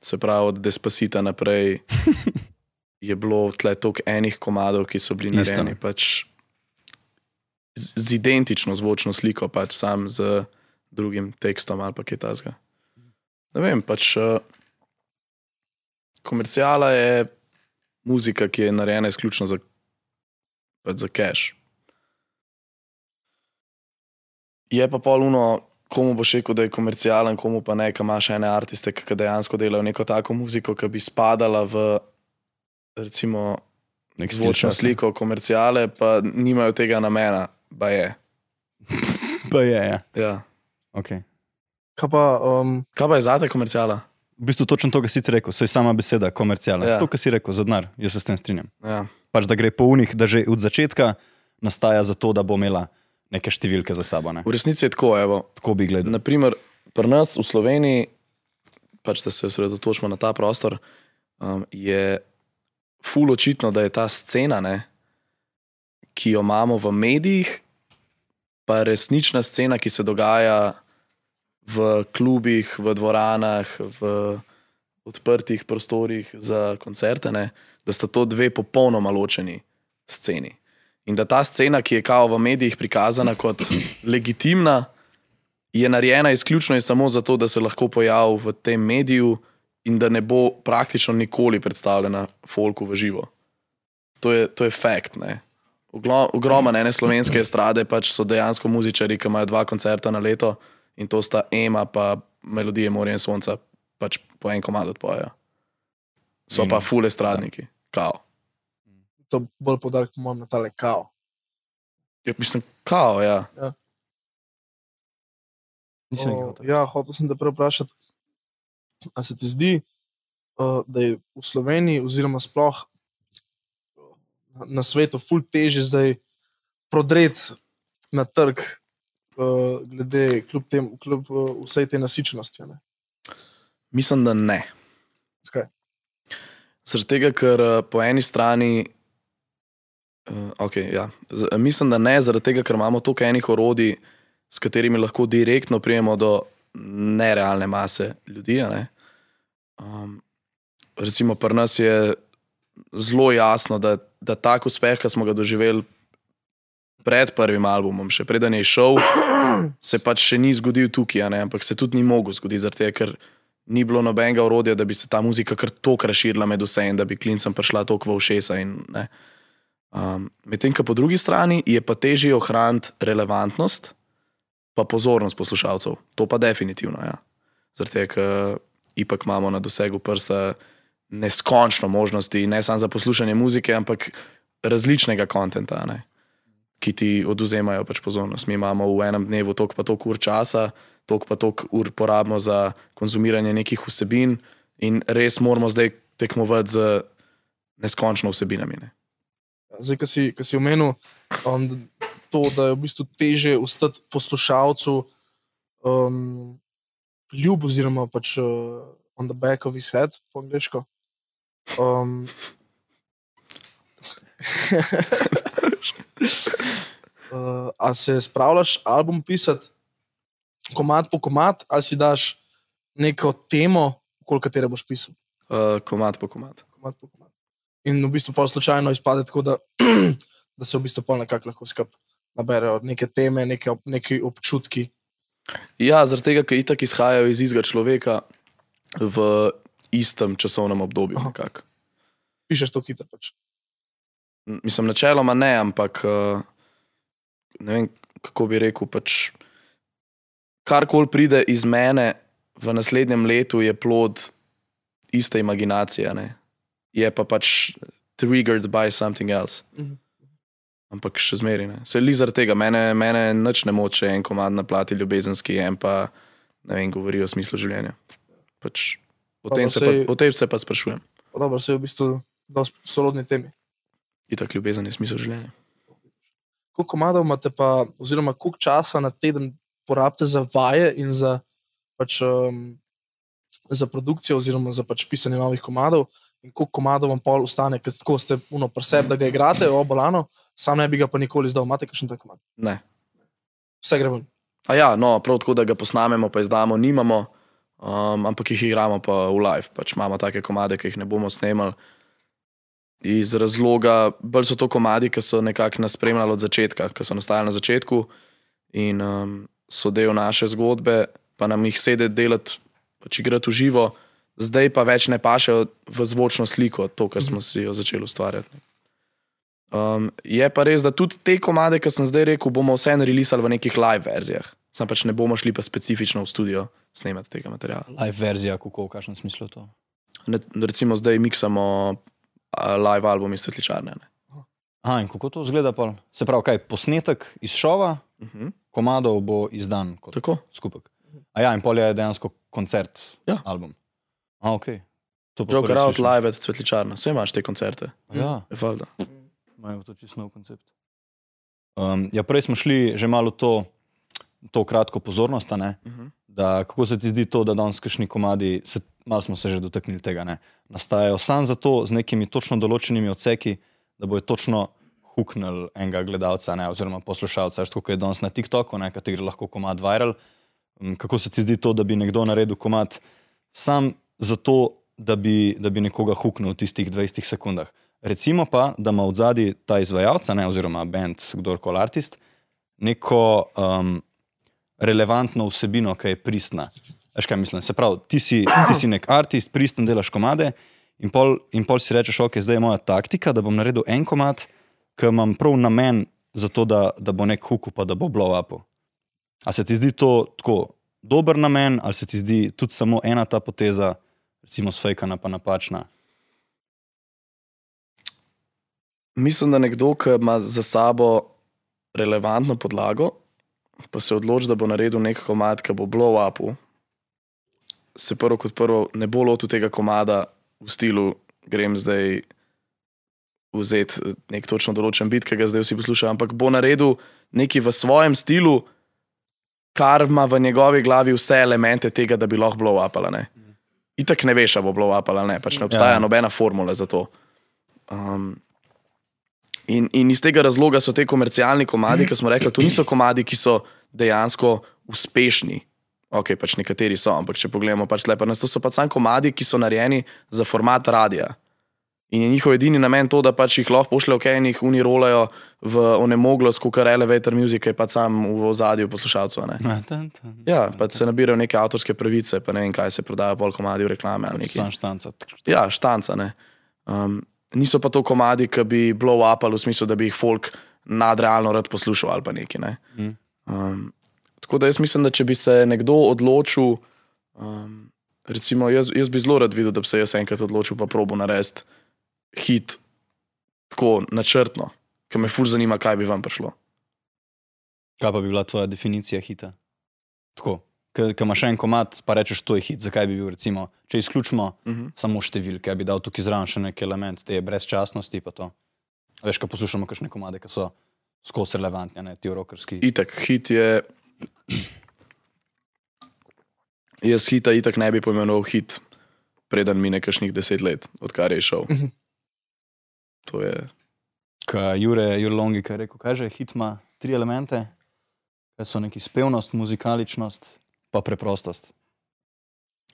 Se pravi, od Despacita naprej je bilo tle toliko enih komadov, ki so bili Isto. narejeni pač z, z identično zvočno sliko, pač sam z drugim tekstom ali pa kaj tasga. Ne vem, pač uh, komercijala je muzika, ki je narejena izključno za, pač za cash. Je pa poluno, komu boš rekel, da je komercialen, komu pa ne, ki ima še ene artiste, ki dejansko delajo neko tako muziko, ki bi spadala v recimo Nek stil zvočno sliko komerciale, pa nimajo tega namena, pa je. Pa je, ja. Ja. Okay. Kaj pa, um, Kaj pa je zate komerciala? V bistvu točno to, kar si ti rekel, so sama beseda, komercialna. Ja. Ja. To, kar si rekel, za denar, jaz se s tem strinjam. Ja. Pač da gre po unih, da že od začetka nastaja za to, da bo imela neke številke za sabo. Ne? V resnici je tako, evo, Tako bi gledal. Naprimer, pri nas v Sloveniji, pač da se osredotočimo na ta prostor, um, je ful očitno, da je ta scena, ne, ki jo imamo v medijih, pa resnična scena, ki se dogaja v klubih, v dvoranah, v odprtih prostorih za koncerte, ne, da sta to dve popolnoma ločeni sceni. In da ta scena, ki je kao v medijih prikazana kot legitimna, je narejena izključno in samo zato, da se lahko pojavi v tem mediju in da ne bo praktično nikoli predstavljena folku v živo. To je, to je fakt. Ogromno ene slovenske estrade pač so dejansko muzičari, ki imajo dva koncerta na leto in to sta Ema pa Melodije Morja in Sonca, pač po en komad odpovejo. So In- pa ful estradniki, kao. To bolj podarek, po mojem, na tale kao. Ja, mislim, kao, ja. Nič ne O, ja, hotel sem te prej vprašati, ali se ti zdi, uh, da je v Sloveniji, oziroma sploh na svetu, ful teže zdaj prodreti na trg, uh, glede kljub, tem, kljub uh, vsej te nasičenosti. a Ne? Mislim, da ne. Zakaj? Zaradi tega, ker po eni strani, uh, okay, ja, Z, mislim, da ne, zaradi tega, ker imamo toliko enih orodij, s katerimi lahko direktno prijemo do nerealne mase ljudi. ne. Um, recimo, pri nas je zelo jasno, da, da tak uspeh, ki smo ga doživeli pred prvim albumom, še preden je šel, se pač še ni zgodil tukaj, ampak se tudi ni mogel zgoditi, zaradi tega, ker ni bilo nobenega orodja, da bi se ta muzika kar tako razširila med vse in da bi klincem prišla toliko v ušesa. in, ne. Um, Medtem, ko po drugi strani je pa težje ohraniti relevantnost, pa pozornost poslušalcev. To pa definitivno. Ja. Zaradi tega, ker ipak imamo na dosegu prsta neskončno možnosti, ne samo za poslušanje muzike, ampak različnega konta, ki ti oduzemajo pač pozornost. Mi imamo v enem dnevu toliko pa toliko ur časa, toliko pa toliko ur porabimo za konzumiranje nekih vsebin, in res moramo zdaj tekmovati z neskončno vsebinami. Ne. Zdaj, ki si, ko si omenil um, to, da je v bistvu teže ostati poslušalcu um, ljub, oziroma pač uh, on the back of his head, po angliško. Um, uh, a se spravljaš album pisati, komad po komad, ali si daš neko temo, okoli katere boš pisal? Uh, komat po komat. komad po komad. In v bistvu pa slučajno izpade tako, da, da se v bistvu pol nekako lahko skup naberejo neke teme, neke, neki občutki. Ja, zaradi tega, ker itak izhajajo iz istega človeka v istem časovnem obdobju. Pišeš to hitro. Pač. Mislim, načeloma ne, ampak uh, ne vem, kako bi rekel. Pač, karkoli pride iz mene v naslednjem letu, je plod iste imaginacije. Ne? Je pa pač triggered by something else. Mhm. Ampak še zmeraj ne. Se li zaradi tega, mene, mene nič ne moče en komad na plati ljubezenski, en pa ne vem, govori o smislu življenja. Pač, o, tem se pa, o tem se pa sprašujem. Pa Dobro, se je v bistvu dosti sorodni temi. Itak ljubezen je smisel življenja. Koliko komadov imate pa, oziroma koliko časa na teden porabite za vaje in za, pač, um, za produkcijo, oziroma za pač pisanje novih komadov, in koliko komadov vam pol ostane, ker tako ste puno preseb, da ga igrate, obolano, sam ne bi ga pa nikoli izdal. Imate kakšen tak komad? Ne. Vse gre ven. A ja, no, prav tako, da ga posnamemo, pa izdamo, nimamo, um, ampak jih igramo pa v live. Pač imamo take komade, ki jih ne bomo snemali. Iz razloga, bolj so to komadi, ki so nekako nas spremljali od začetka, ki so nastajali na začetku in um, so del naše zgodbe, pa nam jih sede delati, pač igrati v živo, zdaj pa več ne pašejo v zvočno sliko, to, kar smo si jo začeli ustvarjati. Um, je pa res, da tudi te komade, ki sem zdaj rekel, bomo vseeno releasali v nekih live verzijah. Sam pač ne bomo šli pa specifično v studio snemati tega materiala. Live verzija, kako v kakšnem smislu to. Ne, recimo zdaj miksamo live album iz Svetličarne. Ne? Aha, in kako to izgleda? Pol? Se pravi, kaj posnetek iz šova, Uh -huh. komadov bo izdan kot Tako. skupek. A ja, in pol je dejansko koncert, Ja. album. A, ok. Joker Out slišim. live at Svetličarne. Vse imaš te koncerte. Ja, Je valjda. imajo to čisto nov koncept. Um, ja, prej smo šli že malo to, to kratko pozornost, ne? Uh -huh. da kako se ti zdi to, da danes kašni komadi, se, malo smo se že dotaknili tega, ne, nastajajo samo zato z nekimi točno določenimi odseki, da bojo točno huknili enega gledalca ne, oziroma poslušalca, tako kot je danes na TikToku, ne, kateri lahko komad viral. Mm, Kako se ti zdi to, da bi nekdo naredil komad sam zato, da bi, da bi nekoga huknil v tistih 20 sekundah. Recimo pa, da ima v zadnji ta izvajalca, ne, oziroma bend, kdorkoli artist, neko um, relevantno vsebino, ki je pristna. Veš, kaj mislim? Se pravi, ti si, ti si nek artist, pristen delaš komade in pol, in pol si rečeš, ok, zdaj je moja taktika, da bom naredil en komad, ki imam prav namen za to, da, da bo nek huk, pa da bo blow up. A se ti zdi to tako dober namen, ali se ti zdi tudi samo ena ta poteza, recimo sfejkana pa napačna? Mislim, da nekdo, ki ima za sabo relevantno podlago, pa se odloči, da bo naredil nek komad, ki bo blow up, se prvo kot prvo ne bo lotil tega komada v stilu, grem zdaj vzeti nek točno določen bit, ki ga zdaj vsi poslušajo, ampak bo naredil nekaj v svojem stilu, kar ima v njegovi glavi vse elemente tega, da bi lahko blow up ali ne. Itak ne veš, ali bo blow up ali ne, pač ne obstaja Ja. nobena formula za to. Um, In, in iz tega razloga so te komercialni komadi, ki smo rekli, to niso komadi, ki so dejansko uspešni. Ok, pač nekateri so, ampak če pogledamo, pač lepo nas, to so pač samo komadi, ki so narejeni za format radia. In je njihov edini namen to, da pač jih lahko pošljejo, kaj jih oni rolajo v onemoglost, kot kar elevator music je pač sam v ozadju poslušalcev. a ne. Ja, pač se nabirajo neke avtorske pravice, pa ne vem, kaj se prodaja, pol komadi v reklame ali nekaj. Sam štanca. Ja, štanca. ne. Um, niso pa to komadi, ki bi blow up ali v smislu, da bi jih folk nadrealno rad poslušal ali pa nekaj. Ne. Mm. Um, tako da jaz mislim, da če bi se nekdo odločil, um, recimo jaz, jaz bi zelo rad videl, da bi se jaz enkrat odločil pa probo narediti hit tako načrtno, ker me ful zanima, kaj bi vam prišlo. Kaj pa bi bila tvoja definicija hita? Tako, ker imaš en komat, pa rečeš, to je hit. Zakaj bi bil, recimo, če izključimo Uh -huh. samo številke, bi dal tukaj zraven še nek element te brezčasnosti. pa to. Veš, ko poslušamo kakšne komade, ki so skozi relevantne, ne ti rokerski. Itak, hit je. Jaz hita itak ne bi poimenoval hit, preden mine kakšnih deset let, odkar je šel. Mhm. To je. Kaj Jure, Jure Longi, kaj je rekel, kaj že hit ima tri elemente, kaj so neki spevnost, muzikaličnost, pa preprostost.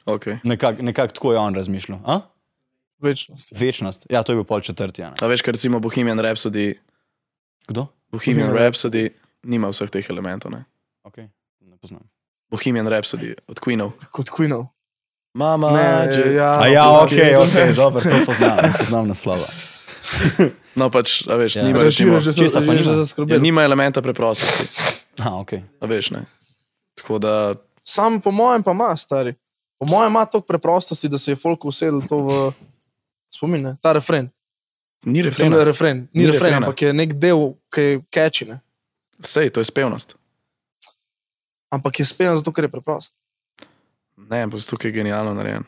Okay. Nekako nekak tako je on razmišljal. A? Večnost. Večnost. Ja, to je bil pol četrti. Ja. A veš, ker recimo Bohemian Rhapsody, Kdo? Bohemian Rhapsody nima vseh teh elementov. Ne? Okay. Ne poznam. Bohemian Rhapsody od Queenov. Kot Queenov. Mama, Ne, že. ja, A ja, ok, ok, dobro, to poznam, poznam naslova. No, pač, a veš, Ja. ja. nima, recimo, že česa so pa že nima? ja, zaskrbeli. nima elementa preprostosti. A, ok. A veš, ne. Tako da, Sam po mojem pa ima, stari. Po mojem ima toliko preprostosti, da se je folk usedel to v spomin, ne? ta refren. ni Refren, refrena. refren. Ni, Ni ni refren, ampak je nek del, ki je catchy, ne? Sej, to je spevnost. ampak je speven zato, ker je preprost. Ne, ampak zato, ker je genialno narejen.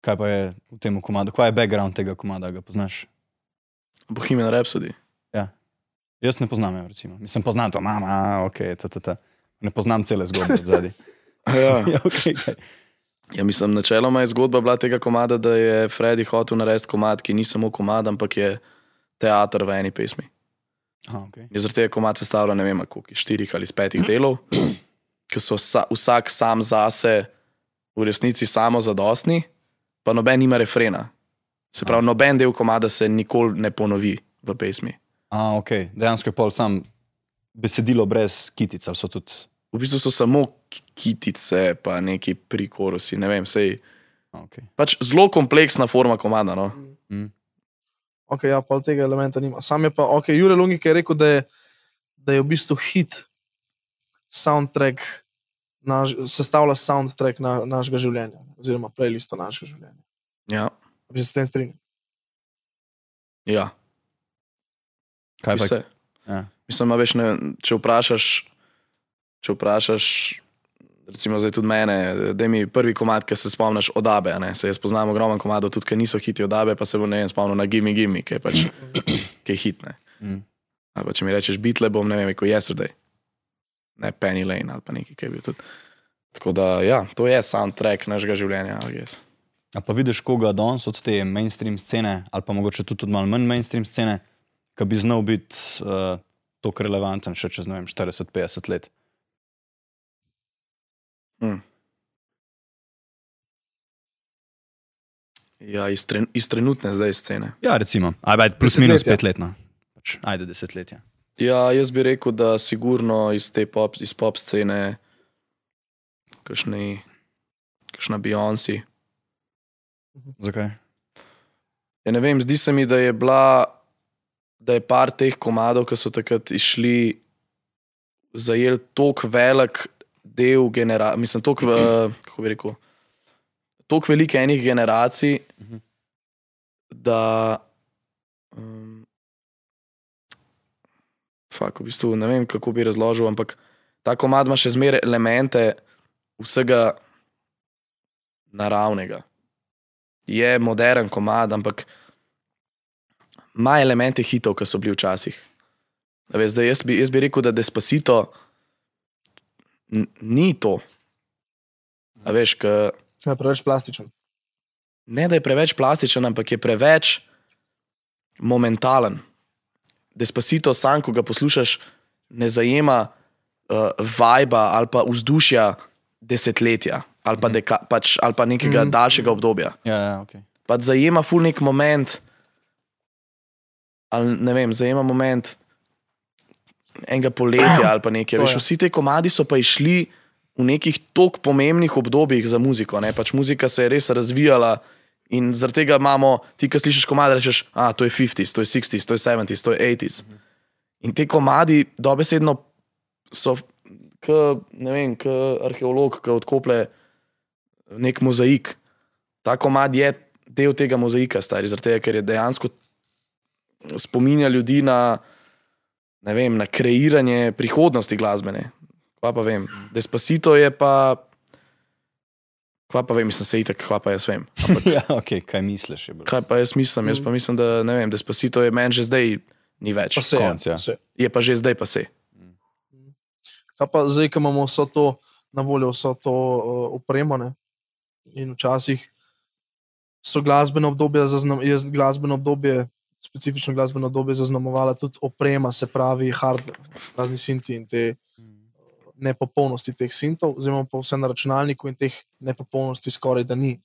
Kaj pa je v tem komadu? Kaj je background tega komada, ga poznaš? Bohemian Rhapsody. Jaz ne poznam, jo, recimo. Mislim, poznam to, mama, ok, ta, ta, ta. Ne poznam cele zgodbe od zadaj. Ja. ja, okay, ja, mislim, načeloma je zgodba bila tega komada, da je Freddy hotel narediti komad, ki ni samo komad, ampak je teater v eni pesmi. Aha, okay. Je zaradi tega komad sestavljen, ne vem, koliko, štirih ali petih delov, ki so sa, vsak sam zase v resnici samo zadostni, pa noben nima refrena. Se pravi, noben del komada se nikoli ne ponovi v pesmi. A, ok, dejansko je pol sam besedilo brez kitic, tudi. V bistvu so samo kitice, pa neki prikorusi, ne vem, sej. Okay. Pač zelo kompleksna forma komada. No? mm. Ok, ja, pa tega elementa nima. Sam je pa, ok, Jure Longik je rekel, da je, da je v bistvu hit soundtrack, naš, sestavlja soundtrack na, našega življenja, oziroma playlisto našega življenja. Ja, Bi se s tem strinjal? ja. Kaj pa? se. Ja. Mislim, a veš, ne, če vprašaš, če vprašaš, recimo zdaj tudi mene, da mi prvi komad, ki se spomniš od Abe, a ne, se jaz poznam ogromno komadov, tudi ki niso hiti od Abe, pa se bo ne vem spomnil na Gimme Gimme, ki je pač ki je hit. Ne. Mm. Ali pa če mi rečeš Beatle, bom ne vem, kot Yesterday, ne Penny Lane ali pa nekaj, ki je bil tudi. Tako da, ja, to je soundtrack našega življenja, jaz. A pa vidiš koga danes od te mainstream scene, ali pa mogoče tudi od malo manj mainstream scene, ki bi znal biti uh, tako relevanten še čez ne vem, 40-50 let. Hmm. Ja, iz, tren, iz trenutne zdaj scene. Ja, recimo, ajde, plus minus pet let. No. Pač, ajde, desetletja. Ja, jaz bi rekel, da sigurno iz te pop, iz pop scene, kakšni, kakšna Beyoncé. Zakaj? Ja, ne vem, zdi se mi, da je bila, da je par teh komadov, ki so takrat išli, zajel tako velik del generacije, mislim, tako, kako bi rekel, tako veliko enih generacij, Mhm. da. Um, fak, v bistvu, ne vem, kako bi razložil, ampak ta komad ima še zmeraj elemente vsega naravnega je modern komad, ampak ima elemente hitov, ki so bili včasih. Veš, zdaj, jaz, bi, jaz bi rekel, da Despacito ni to. A veš, ka, Ja, preveč plastičen. ne da je preveč plastičen, ampak je preveč momentalen. Despacito, sam, ko ga poslušaš, ne zajema uh, vibra ali pa vzdušja desetletja ali pa, deka, pač, ali pa nekega Mhm. daljšega obdobja. Ja, ja, okay. pač zajema ful nek moment, ali ne vem, zajema moment enega poletja ali pa nekaj. Veš, vsi ti komadi so pa išli v nekih tako pomembnih obdobjih za muziko. Ne? Pač muzika se je res razvijala in zaradi tega imamo, ti, ki slišiš komade, rečeš, da to je 50s, to je 60s, to je 70s, to je 80s. In te komadi dobesedno so, k, ne vem, k arheolog, ki odkople nek mozaik. Ta komad je del tega mozaika, stari, tega, ker je dejansko spominja ljudi na, vem, na kreiranje prihodnosti glasbene. Kva pa vem, Despacito je pa. Kva pa vem, mislim se itak, kva pa jaz vem. Ampak ja, okay. Kaj misliš? je kaj pa jaz mislim? Jaz pa mislim, da ne vem, Despacito je meni že zdaj ni več. Pa se konc, ja. je. se. Je pa že zdaj pa se. Kaj pa zdaj, ko imamo vso to na voljo, vso to uh, opremo, ne? in včasih so glasbeno obdobje, zaznam, je glasbeno obdobje, specifično glasbeno obdobje zaznamovala tudi oprema, se pravi hardware, razni sinti in te nepopolnosti teh sintov, zdaj imamo pa vse na računalniku in teh nepopolnosti skoraj da ni.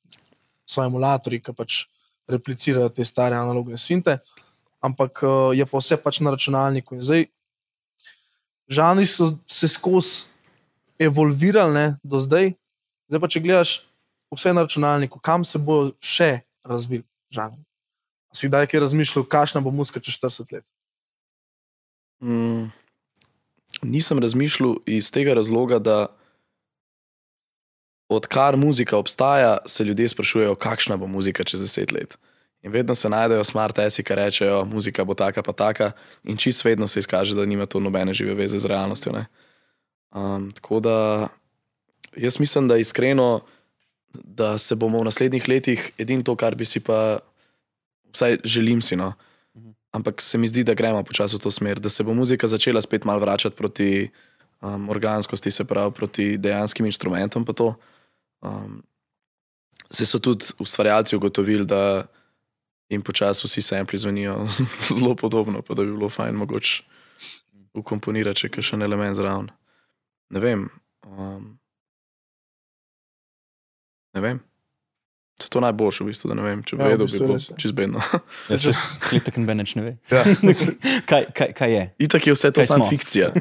So emulatorji, ki pač replicirajo te stare analogne sinte, ampak uh, je pa vse pač na računalniku in zdaj žanri so se skozi evolvirali ne, do zdaj. Zdaj pa, če gledaš vse na računalniku, kam se bo še razvil žanr. Si kdaj kaj razmišljal, kakšna bo muska čez 40 let? Mm, nisem razmišljal iz tega razloga, da odkar muzika obstaja, se ljudje sprašujejo, kakšna bo muzika čez deset let. In vedno se najdejo smart-esi, ki rečejo, muzika bo taka pa taka, in čist vedno se izkaže, da nima to nobene žive veze z realnostjo. ne. Um, tako da jaz mislim, da iskreno, da se bomo v naslednjih letih edino to, kar bi si pa, vsaj želim si, no, ampak se mi zdi, da gremo počasi v to smer, da se bo muzika začela spet malo vračati proti um, organskosti, se pravi proti dejanskim inštrumentom. Um, se so tudi ustvarjalci ugotovili, da jim počasi vsi sempli zvenijo zelo podobno, pa da bi bilo fajn mogoče ukomponirati še kakšen element zraven. Ne vem. Um, ne vem. Se to najboljše, v bistvu, da ne vem, če bi Ja, v vedel, bistvu bi bilo res je. čizbedno. Ja, če klitek in beneč ne ve. Ja. kaj, kaj, kaj je? Itak je vse to samo fikcija.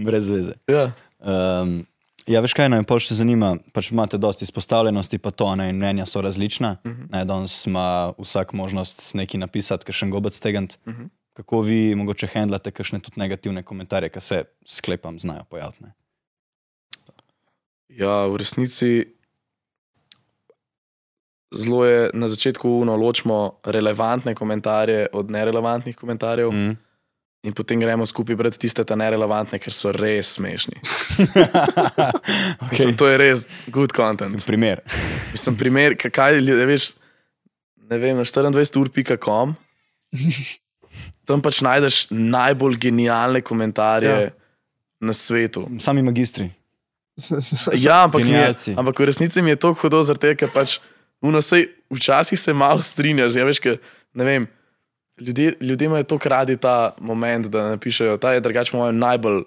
Brez veze. Ja. Um, ja, veš kaj, naj pol še zanima. Pač imate dosti izpostavljenosti, pa to ne, in mnenja so različna. Uh Mhm. -huh. ne, danes ima vsak možnost nekaj napisati, kakšen gobec tegant. Mhm. Kako vi mogoče handlate kakšne tudi negativne komentarje, ki se sklepam znajo pojaviti? Ja, v resnici zelo je na začetku uno ločimo relevantne komentarje od nerelevantnih komentarjev, mm. In potem gremo skupaj brati tiste ta nerelevantne, ker so res smešni. okay. Mislim, to je res good content. Primer. Mislim, primer, ka- kaj ljudje, veš, ne vem, na 24ur.com. Tam pač najdeš najbolj genialne komentarje Ja. na svetu. Sami magistri. Ja, ampak, mi je, Genialci. ampak v resnici mi je to hudo, zaradi tega, ker pač, sej, včasih se malo strinjaš. Ja, veš, ker, ne vem, ljudje, ljudje imajo to radi ta moment, da napišejo. Ta je drugače moj najbolj,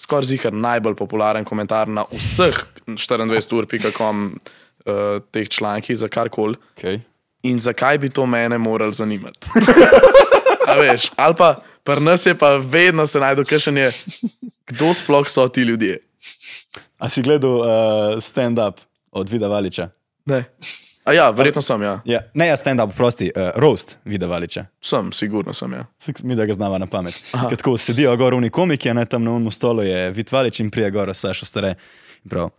skoraj zihar najbolj popularen komentar na vseh 24ur.com uh, teh člankih za karkoli. Okay. In zakaj bi to mene moralo zanimati? A veš, ali pa pri nas je pa vedno se najde kakšen je, kdo sploh so ti ljudje. A si gledal uh, stand-up od Vida Valiča? Ne. A ja, verjetno sem, ja. Ja. Ne, ja, stand-up, prosti, uh, roast Vida Valiča. Sem, sigurno sem, ja. Saj Mi da ga znava na pamet. Ker Tako sedijo gor v komiki, a ne tam na unmu stolu je Vitvalič in prije gor Sašo stare. Prav.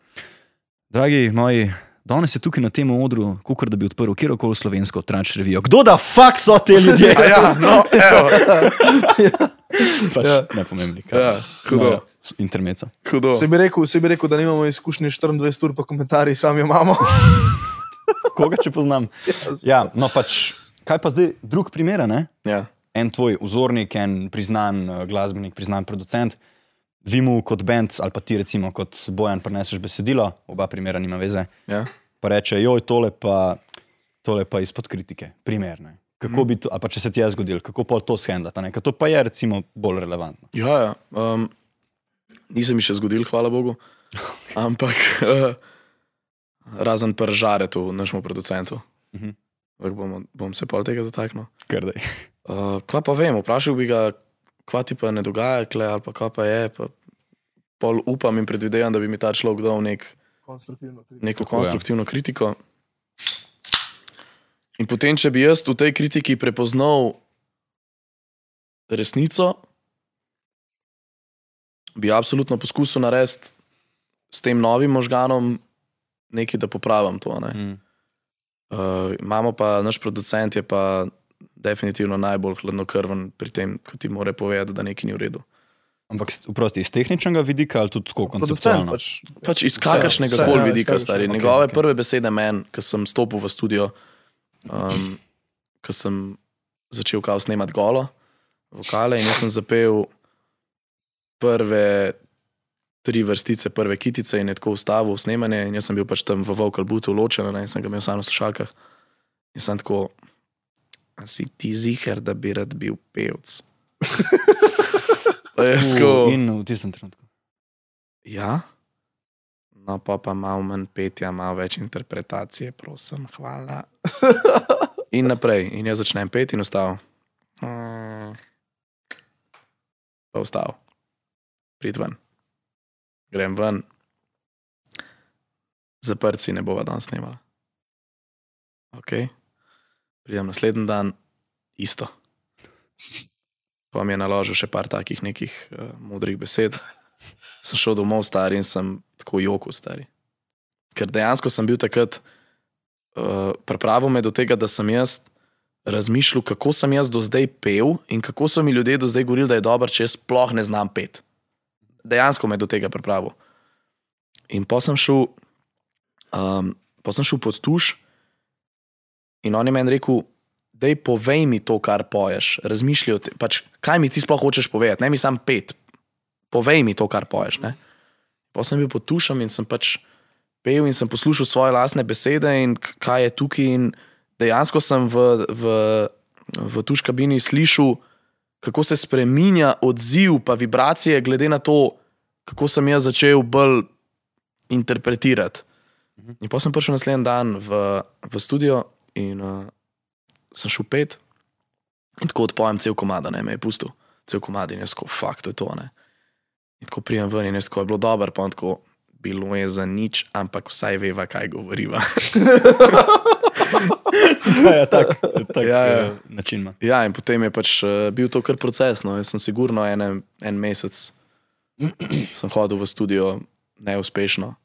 Dragi moji, danes je tukaj na tem odru, kot da bi odprl kjerkoli slovensko tranč revijo. Kdo da fuk so te ljudje? A ja, no, evo, pač, Ja. Nepomembni. ja, hudo, Intermeco. hudo. Se bi, rekel, se bi rekel, da nimamo izkušnje 24 ur, pa komentarji sami imamo. Koga če poznam? Ja, no pač, kaj pa zdaj drug primer, ne? Ja, en tvoj vzornik, en priznan uh, glasbenik, priznan producent, vi mu kot bend ali pa ti recimo kot bojan preneseš besedilo, oba primera nima veze, ja. pa reče, joj, tole pa, tole pa izpod kritike, primerne. Kako bi to, ali pa če se ti je zgodilo, kako pa to shendata, ker to pa je recimo bolj relevantno. ja, ja. Um, nisem mi še zgodil, hvala Bogu. Ampak uh, razen pržare tu, našemu producentu. Mhm. Ampak Bom, bom se pol tega dotaknil. Kar da. Uh, kva pa vem, vprašal bi ga, kva ti pa ne dogaja, kle, ali pa kva pa je. Pa pol upam in predvidevam, da bi mi ta človek dal nek, Konstruktivno. neko Tako, ja. konstruktivno kritiko. In potem, če bi jaz v tej kritiki prepoznal resnico, bi absolutno poskusil narediti s tem novim možganom nekaj, da popravim to. Ne? Mm. Uh, imamo pa naš producent, je pa definitivno najbolj hladnokrven pri tem, ko ti more povedati, da nekaj ni v redu. Ampak vprosti iz tehničnega vidika ali tudi tako konceptualno? pač. Pač iz kakršnega koli ja, vidika, kakršnega- stari. okej, Njegove okej. prve besede meni, ko sem stopil v studio, um, ko sem začel kao snemati golo, vokale in jaz sem zapel prve tri vrstice, prve kitice in je tako ustavil snemanje in jaz sem bil pač tam v vocal bootu ločen, ne, sem ga imel samo v slušalkah. In sem tako, a si ti ziger, da bi rad bil pevc. Tako, In v tistem trenutku. Ja, no pa pa malo manj petja, malo več interpretacije, prosim, hvala. In naprej, in jaz začnem peti in ostal. Mm. Pa ostal. Prid ven. Grem ven. Zaprt si ne bova danes snimala. Ok. Pridem naslednji dan, isto. Pa mi je naložil še par takih nekih uh, modrih besed. Sem šel domov star in sem tako joko star. Ker dejansko sem bil takrat, uh, pripravil me do tega, da sem jaz razmišljal, kako sem jaz do zdaj pel in kako so mi ljudje do zdaj govorili, da je dobro, če jaz sploh ne znam pet. Dejansko me je do tega pripravil. In pa sem šel, um, pa sem šel pod tuš in on je meni rekel, da povej mi to, kar poješ, razmišljaj o tem, pač, kaj mi ti sploh hočeš povedati, ne mi sam pet, povej mi to, kar poješ. Ne? Pa sem bil pod tušem in sem pač pel in sem poslušal svoje lastne besede in kaj je tukaj. In dejansko sem v, v, v tuš kabini slišal, kako se spremenja odziv, pa vibracije, glede na to, kako sem jaz začel bolj interpretirati. In pa sem prišel naslednji dan v, v studio in uh, sem šel pet in tako odpojem cel komad, ne me je pustil, cel komad in jaz tako, fakt, to je to. Ne? In tako prijem ven in jaz tako je bilo dobro, pa tako, bilo je za nič, ampak vsaj veva, kaj govoriva. ja, tak, tak Ja, ja. eh, način ima. ja, in potem je pač uh, bil to kar proces. No. Jaz sem sigurno ene, en mesec sem hodil v studio neuspešno.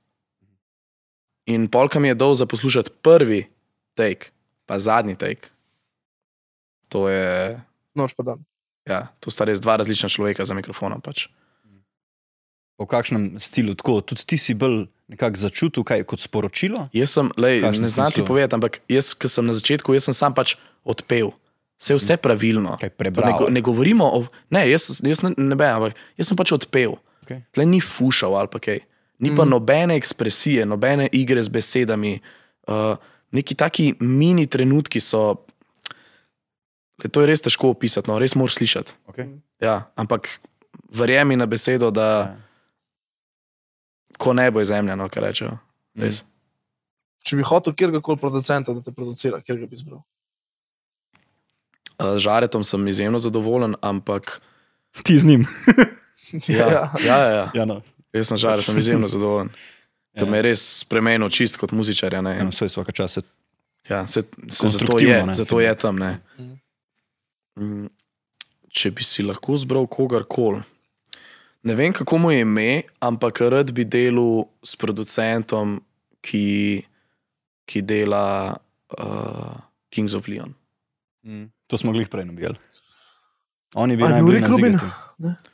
In polka mi je dol za poslušati prvi take, pa zadnji take. To je, Nož pa dan. ja, to sta res dva različna človeka za mikrofonom. Pač. Po kakšnem stilu, tako tudi ti si bolj nekako začutil, kaj kot sporočilo? Jaz sem, lej, ne znam ti povedati, ampak jaz, ki sem na začetku, jaz sem sam pač odpel. Vse je vse pravilno. Ne, ne govorimo o. Ne, jaz, jaz ne, ne vem, ampak jaz sem pač odpel. Okay. Tle ni fušal ali pa kaj. Ni pa nobene ekspresije, nobene igre z besedami. Uh, neki taki mini trenutki so. Le, to je res težko opisati, no, res moraš slišati. Okay. Ja, ampak verjemi na besedo, da Ja. Ko nebo je zemlja, no, kar rečejo. Res. Če bi hotel kjerkoli producenta, da te producira, kjer ga bi izbral. Uh, Z žaretom sem izjemno zadovoljen, ampak Ti z njim. ja, ja, ja, ja. Ja, no. jaz sem žaret, sem izjemno zadovoljen. Ker Ja. me je res spremenil čist kot muzičarja. ne. Ja, no, saj vsake čase. Ja, se, se zato je, ne, zato je tam. Ne. Mm, Če bi si lahko zbral kogarkoli, ne vem, kako mu je ime, ampak rad bi delal s producentom, ki, ki dela uh, Kings of Leon. Mm. To smo glih prej nabijali. On je bil A je bil najbolj Rick Rubin? nazigati.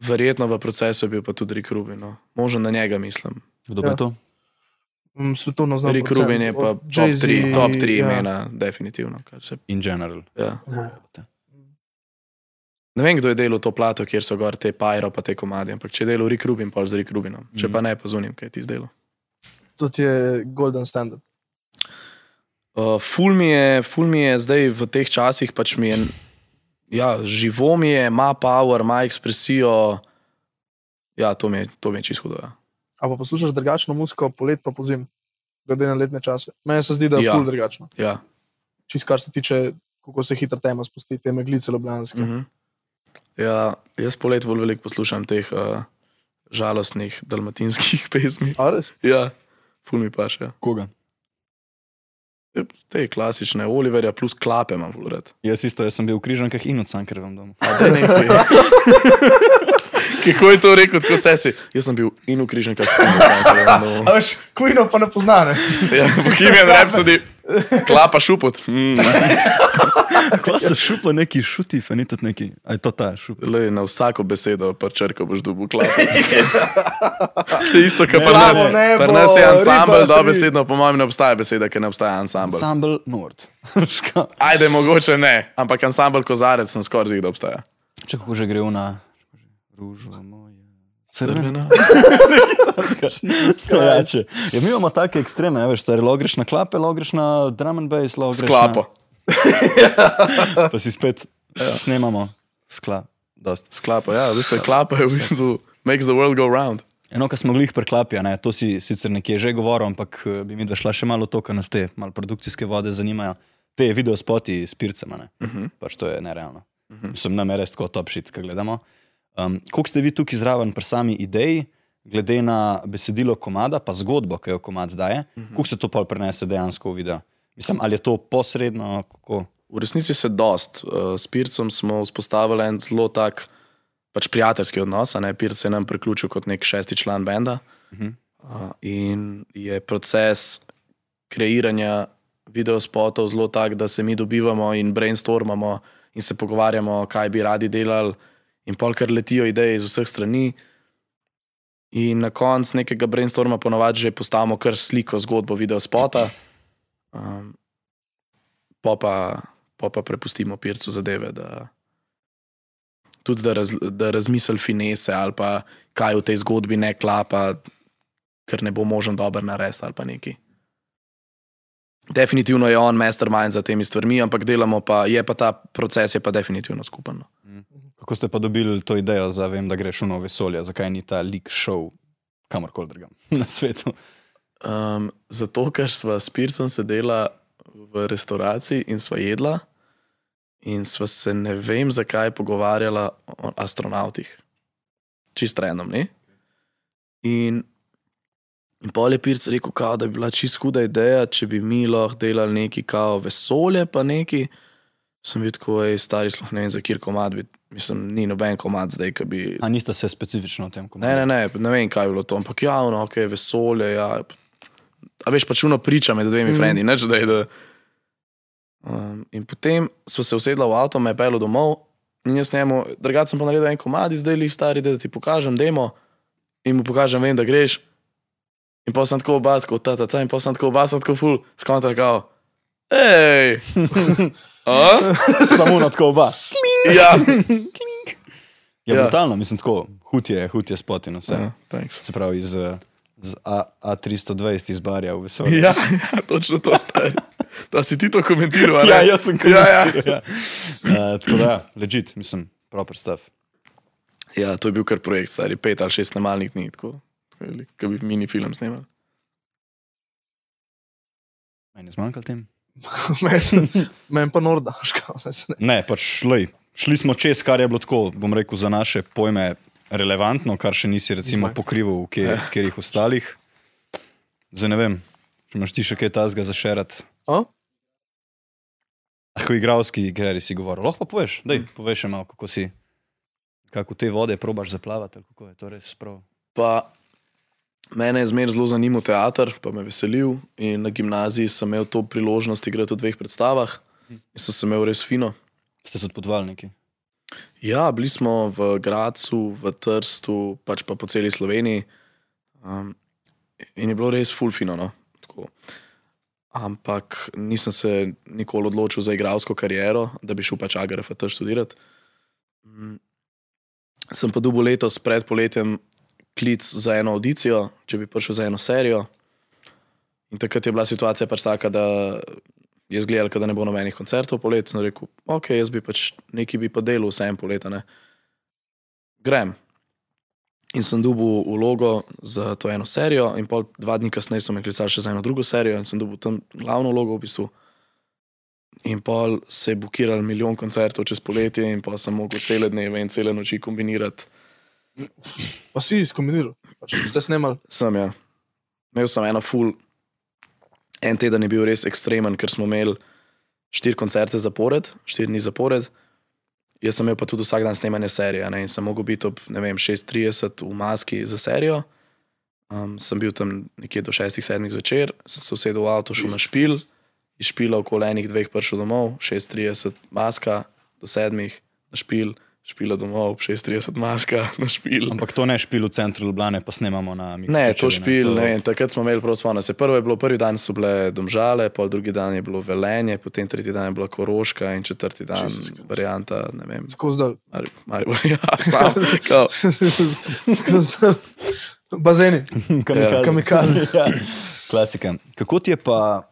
Verjetno v procesu je bil pa tudi Rick Rubin. No. Možno na njega mislim. Kdo pa Ja. je to? Mm, Svetovno znano. Rick Rubin je pa top 3 top tri ja. imena, definitivno. Se, In general. ja. Ja. Ne vem, kdo je delal to plato, kjer so gor te Pyro pa te komadi, ampak če je delal Rick Rubin, pa z Rick Rubinom. Če Mhm. pa ne, pa zunim, kaj ti zdelo. To ti je golden standard. Uh, ful, mi je, ful mi je zdaj v teh časih, pač mi je, ja, živo mi je, ima power, ima ekspresijo. Ja, to mi je, to mi je čisto hudo. Ja. A pa poslušaš drugačno muziko, polet pa pozim, glede na letne čase. Meni se zdi, da je Ja. ful drugačno. Ja. Čist kar se tiče, kako se hitro tema spusti, te meglice ljubljanske. Mm Mhm. Ja, jaz polet bolj veliko poslušam teh uh, žalostnih dalmatinskih pesmi. A res? Ja, ful mi paše. Ja. Koga? Te klasične, Oliverja plus klape imam ful rad. Jaz isto, jaz sem bil v križankah in od Sankerjevem domu. A daj nekaj. Kako je to rekel, tako se si? Jaz sem bil in v križankah, in v Cankarjevem. A veš, kujno pa ne poznane. Ja, Bohemian Rhapsody, klapa šupot. Mm. Ko se šupa neki šuti, a ni to neki, a je to ta šupa. Le, na vsako besedo, pa črko boš dobil klapa. Se isto, kot pri nas. Pri nas je ansambl, dobesedno, po mojem, ne obstaja beseda, ker ne obstaja ansambl. Ensemble Nord. Ajde, mogoče ne, ampak ansambl kozarec sem skoraj zig, da obstaja. Če kako že gre na ružo moje. Crvena. Ja, mi imamo take ekstreme, veš, stari, lo greš na klape, lo greš na drum and bass, lo greš Sklapo. Na, pa si spet ja. snemamo skla. Dost. Sklapa, ja, v bistvu je klapa, je v bistvu makes the world go round. Eno, kar smo glih preklapja, ne, to si sicer nekje že govoril, ampak eh, bi mi da šla še malo to, kar nas te malo produkcijske vode zanimajo. Te video spoti s pircema. Uh -huh. pač to je nerealno. Uh -huh. Sem nam res tako top shit, kaj gledamo. Um, Koliko ste vi tukaj zraven pri sami ideji, glede na besedilo komada, pa zgodbo, ki jo komad daje, uh -huh. koliko se to pol prenese dejansko v video? Mislim, ali je to posredno, kako? V resnici se dost. Uh, s Pircem smo vzpostavili en zelo tak pač prijateljski odnos. Pirc se je nam priključil kot nek šesti član benda. Mhm. Uh, in je proces kreiranja videospotov zelo tak, da se mi dobivamo in brainstormamo in se pogovarjamo, kaj bi radi delali, in polkar letijo ideje iz vseh strani. In na koncu nekega brainstorma ponovadi že postavimo kar sliko, zgodbo videospota. Um, pa, pa, pa pa prepustimo pircu zadeve, da tudi da, raz, da razmisli finese ali pa kaj v tej zgodbi ne klapa, ker ne bo možen dober narediti ali pa neki. Definitivno je on mastermind za temi stvarmi, ampak delamo pa, je pa ta proces je pa definitivno skupen. no. Kako ste pa dobili to idejo, za vem, da greš v novo vesolje, zakaj ni ta lik šov kamorkoli drugam na svetu? Um, zato, ker sva s Pircem sedela v restauraciji in sva jedla, in sva se ne vem zakaj pogovarjala o astronautih. Čist random, ne? In, in pol je Pirc rekel, kao, da bi bila čist huda ideja, če bi mi lahko delali neki kao vesolje, pa neki. Sem videl, ko je stari, sploh ne vem, za kjer komad bi mislim, ni noben komad zdaj, ki bi. A niste se specifično o tem Ne, komentirali? ne, ne, ne vem, kaj je bilo to, ampak javno, ok, vesolje. Ja. A veš, pač uno priča med dvemi mm. frendi, neč da je. Da... Um, in potem smo se usedla v avto, me je pelo domov in jaz njemu, drugače sem pa naredil en komad, zdaj li stari, da ti pokažem demo in mu pokažem, vem, da greš. In pa sem tako oba, tako ta, ta, ta, in pa sem tako oba, sem tako ful, skontra kao. Hej! Samo na tako oba. Ja, Je Ja. brutalno, mislim, tako hud je, hud je spot in vse. ja thanks. Se pravi, iz, eh, z A, A320 iz Barja v vesolje. Ja, ja, točno to stari. Da si ti to komentiral, ja, ne? jaz sem Ja, ja. komentiral. Ja, ja. uh, tako da, legit, mislim, proper stuff. Ja, to je bil kar projekt, stari pet ali šest snemalnih dni, tako kot bi mini film snimal. Meni je zmanjkalo tem. Meni men pa norda, škal. Ne, pač lej, šli smo čez, kar je bilo tako, bom rekel, za naše pojme relevantno, kar še nisi recimo pokrival v kje, kjerih ostalih. Zdaj ne vem, če imaš ti še kaj tasga za šerat. A? Ako igravski igri si govoril, lahko pa poveš, daj, poveš še malo, kako si, kako te vode probaš zaplavati, kako je to res prav. Pa mene je zmeraj zelo zanimal teater, pa me veselil. In na gimnaziji sem imel to priložnost igrati v dveh predstavah in sem se imel res fino. Ste tudi podvalniki. Ja, bili smo v Gracu, v Trstu, pač pa po celi Sloveniji. Um, in je bilo res fulfino. No? Tako. Ampak nisem se nikoli odločil za igralsko kariero, da bi šel pač AGRFT študirati. Mm. Sem pa dobil letos pred poletjem klic za eno audicijo, če bi prišel za eno serijo. In takrat je bila situacija pač taka, da je zgledal, da ne bo nobenih koncertov polet. Sem rekel, ok, jaz bi pač nekaj bi pa delal vse en poleta. Ne. Grem. In sem dobil vlogo za to eno serijo, in pol dva dni kasneje so me klicali še za eno drugo serijo, in sem dobil tam glavno vlogo v bistvu. In pol se je bukiral milijon koncertov čez poletje, in pa sem mogel cele dneve in cele noči kombinirati. Pa si izkombiniral, pač, ste snemali. Sem ja. Imel sem eno full. En teden je bil res ekstremen, ker smo imeli štiri koncerte zapored, štiri dni zapored. Jaz sem imel pa tudi vsak dan snemanje serije ne, in sem mogel biti ob ne vem, 6:30 v maski za serijo. Um, sem bil tam nekje do 6-7 zvečer, sem se usedel v avto, šel na špil, iz špila okoli enih dveh prišel domov, 6:30 maska, do 7 na špil, špila domov, ob 6:30 maska na špil. Ampak to ne špil v centru Ljubljane, pa snemamo na Ne, Mikrošičevi, to špil, to- ne takrat smo imeli prav spomnim se. Prvo je bilo, prvi dan so bile domžale, pol drugi dan je bilo velenje, potem tretji dan je bila koroška in četrti dan Jesus varianta, ne vem, Skozi dal. Mari- Maribor, ja, sam, kao, Skozi dal. Bazeni. Kamikaze. Kamikaze. ja. Klasika. Kako ti je pa,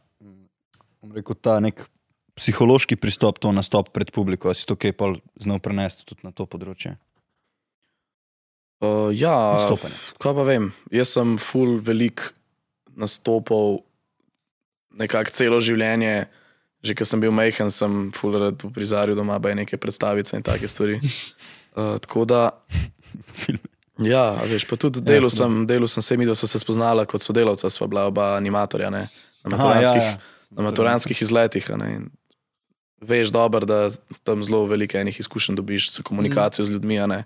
bom rekel, ta nek psihološki pristop, to nastop pred publiko, si to kaj pa znal prenesti tudi na to področje? uh, ja, Nastopanje. kaj pa vem, jaz sem full velik nastopal nekako celo življenje. Že ko sem bil majhen, sem full rad v prizarju doma, baj neke predstavice in take stvari. Uh, tako da Film. Ja, veš, pa tudi delal Ja, sem, delal sem se mi, da so se spoznala kot sodelavca, sva bila oba animatorja ne, na Aha, maturanskih, ja, ja. na maturanskih izletih. Ne, in veš dobro, da tam zelo veliko enih izkušenj dobiš s komunikacijo z ljudmi. A,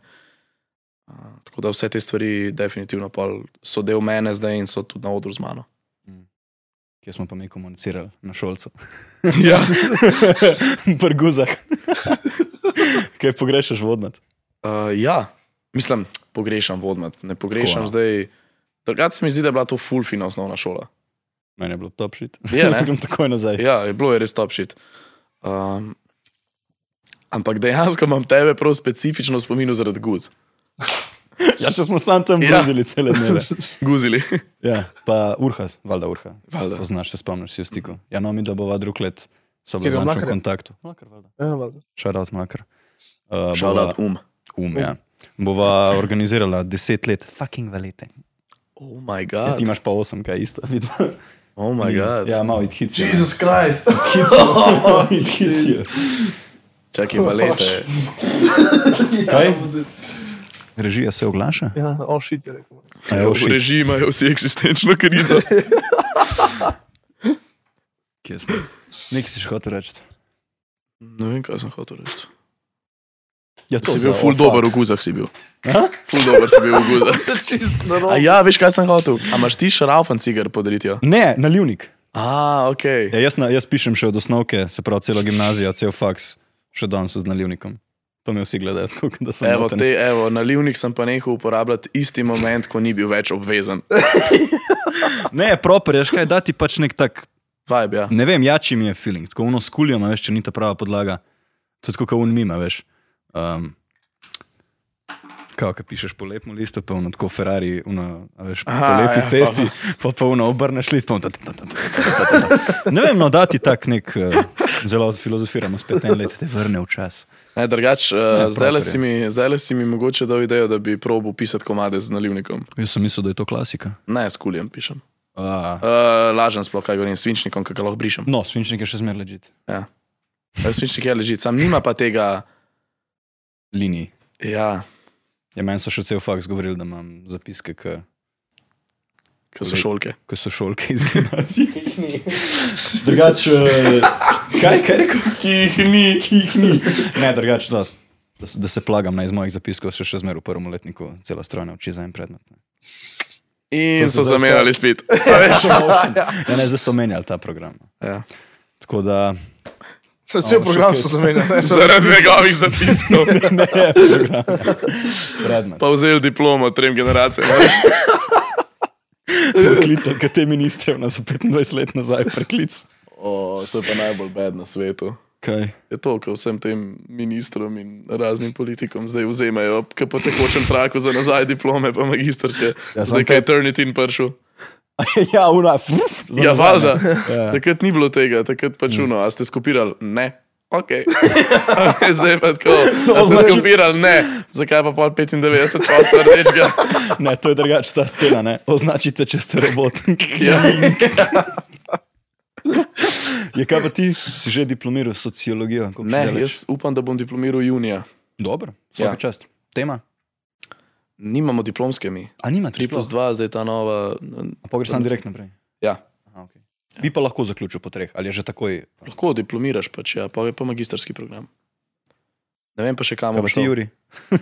Tako da vse te stvari definitivno pol so del mene zdaj in so tudi na odru z mano. Kje smo pa mi komunicirali na šolcu? Ja. Pri guzah. kaj pogrešaš vodnat? Uh, ja, mislim, pogrešam vodmat, ne pogrešam Tako, a? zdaj. Drugače se mi zdi, da je bila to fulfina osnovna šola. Meni je bilo top shit. Je, ne? Grem takoj nazaj. Ja, je bilo je res top shit. Um, ampak dejansko imam tebe prav specifično spomin zaradi guz. Ja, če smo sam tam Ja. bluzili cele dneve. Guzili. Ja, pa Urha, valjda Urha. Valjda. Poznaš, se spomniš, si v stiku. Ja, no, mi da bova drug let, so bili Mlakarja? kontaktu. Mlakar, valjda. Ja, valjda. Šarout Mlakar. Uh, Shout bova- out um. Um, ja. Bova organizirala deset let, fucking valete. Oh my Ja, god. ti imaš pa osem, kaj isto. Vidva. Oh my god. Ja, malo it hits. Jezus Krist. It hits you. Čakaj, valete. Kaj? Režija se oglaša? Ja, o šit je rekel. A, oh, V shit. režiji imajo vsi eksistenčno krizo. Kje smo? Nekaj si še hotel reči. Ne vem, kaj sem hotel reči. Ja, Si za bil ful dober v guzah, si bil. A? Ful dober si bil v guzah. A ja, veš kaj sem hotel? A imaš ti šaraufen cigar podariti? Ne, nalivnik. A, ok. Ja, jaz, na, jaz pišem še od osnovke, se pravi celo gimnazijo, cel faks, še danes z nalivnikom. To mi vsi gledajo, tako da sem Evo, moten. te, evo, nalivnik sem pa nehal uporabljati isti moment, ko ni bil več obvezen. Ne, proper, veš kaj, dati pač nek tak, Vibe, ja. ne vem, jači mi je feeling, tako uno skuljamo, veš, če ni ta prava podlaga. To je tako, kot un mima, veš. Um, ki pišeš po lepem listu, pa uno tako Ferrari, uno, a veš, po Aha, lepi ja, cesti, pa pa uno obrneš list, pa uno. ta- ta- ta- ta- ta- ta-. Ne vem, no, dati tak nek, uh, zelo filozofiramo, spet en let te vrne v čas. Ne, drugač, Ne, uh, zdaj je. si, mi- zdajle si mi mogoče dal idejo, da bi probil pisati komade z nalivnikom. Jaz sem mislil, da je to klasika. Ne, s kuljem pišem. Uh, Uh, lažem sploh, kaj govorim, s svinčnikom, ga lahko brišem. no, svinčnik je še zmeraj ležit. Ja. Ja, Svinčnik je ležit, sam nima pa tega. Liniji. Ja, Ja, meni so še cel faks govorili, da imam zapiske, ki ki so šolke. ko so šolke iz gimnazije. drugače, kaj, kaj rekel? Ki jih ni, ki jih ni. Ne, drugače, da, da, se- da se plagam na iz mojih zapiskov, še, še zmeraj v prvem letniku, celo strojno uči za en predmet. ne. In To so zamenjali spet. Ja, ne, zdaj so menjali ta program. Ja. Tako da, Se cel program so zamenjali. Zaradi njegovih zapiskov. ne, program. Predmet. Pa vzel diplomo trem generacijam. Preklical, kaj te ministre na za 25 let nazaj preklic. O, to je pa najbolj bed na svetu. Kaj? Je to, ko vsem tem ministrom in raznim politikom zdaj vzemajo, ki po tekočem traku za nazaj diplome, pa magistrske. Ja, zdaj, kaj je te- Turnitin prišel. ja, una. Ja, valjda. Ja. Takrat ni bilo tega, takrat pač uno, a ste skopirali? Ne. Ok. zdaj pa tako. A ste skopirali? Ne. Zakaj pa pol 95 posta rdečega? Ne, to je drugače ta scena, ne? Označite, če ste robot. Ja. Je kaj pa ti, si že diplomiral sociologijo? Ne, jaz upam, da bom diplomiral junija. Dobro, vsaka Ja. čast. Tema? Nimamo diplomske mi. A nima 3 plus 2, zdaj ta nova. A pogreš sam direkt naprej? Ja. Aha, okay. Bi pa lahko zaključil po treh, ali je že takoj? Lahko diplomiraš, pač, ja, pa je pa magistrski program. Ne vem pa še kam Kaj pa bom ti. Juri?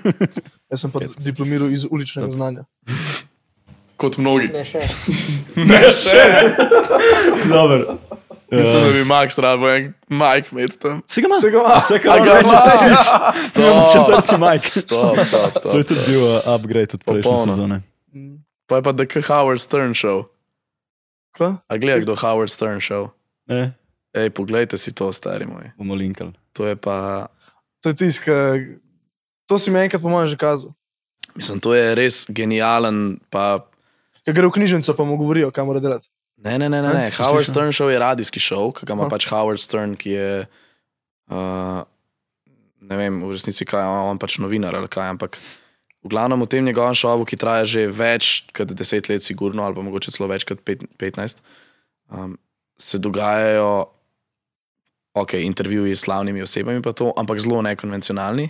Jaz sem pa diplomiral iz uličnega znanja. Kot mnogi. Ne še. Ne še. Dobro. Mislim, da bi Max rabo en Mike med tam. Si ga ima? Se ga ima. Vse, kar ga reče, ima? se sliši. To, Četrti Mike. Top, top, top, To je tudi bil uh, upgrade od prejšnje Popolno. sezone. Pa je pa The Howard Stern Show. Kva? A gledaj, kdo Howard Stern Show. Ne, Ej, poglejte si to, stari moj. bomo linkali. To je pa, To je tisk. eh, To si mi enkrat po mojem že kazal. mislim, to je res genijalen. Pa, Ker gre v knjižnico, pa mu govorijo, kaj mora delati. Ne, ne, ne, ne, ne. Howard slišal? Stern Show je radijski show, ki ga ima Aha. pač Howard Stern, ki je, uh, ne vem, v resnici kaj, on, on pač novinar ali kaj, ampak v glavnem v tem njegovem šovu, ki traja že več kot deset let, sigurno, ali pa mogoče celo več kot pet, 15, um, se dogajajo, ok, intervjuji s slavnimi osebami, pa to, ampak zelo nekonvencionalni.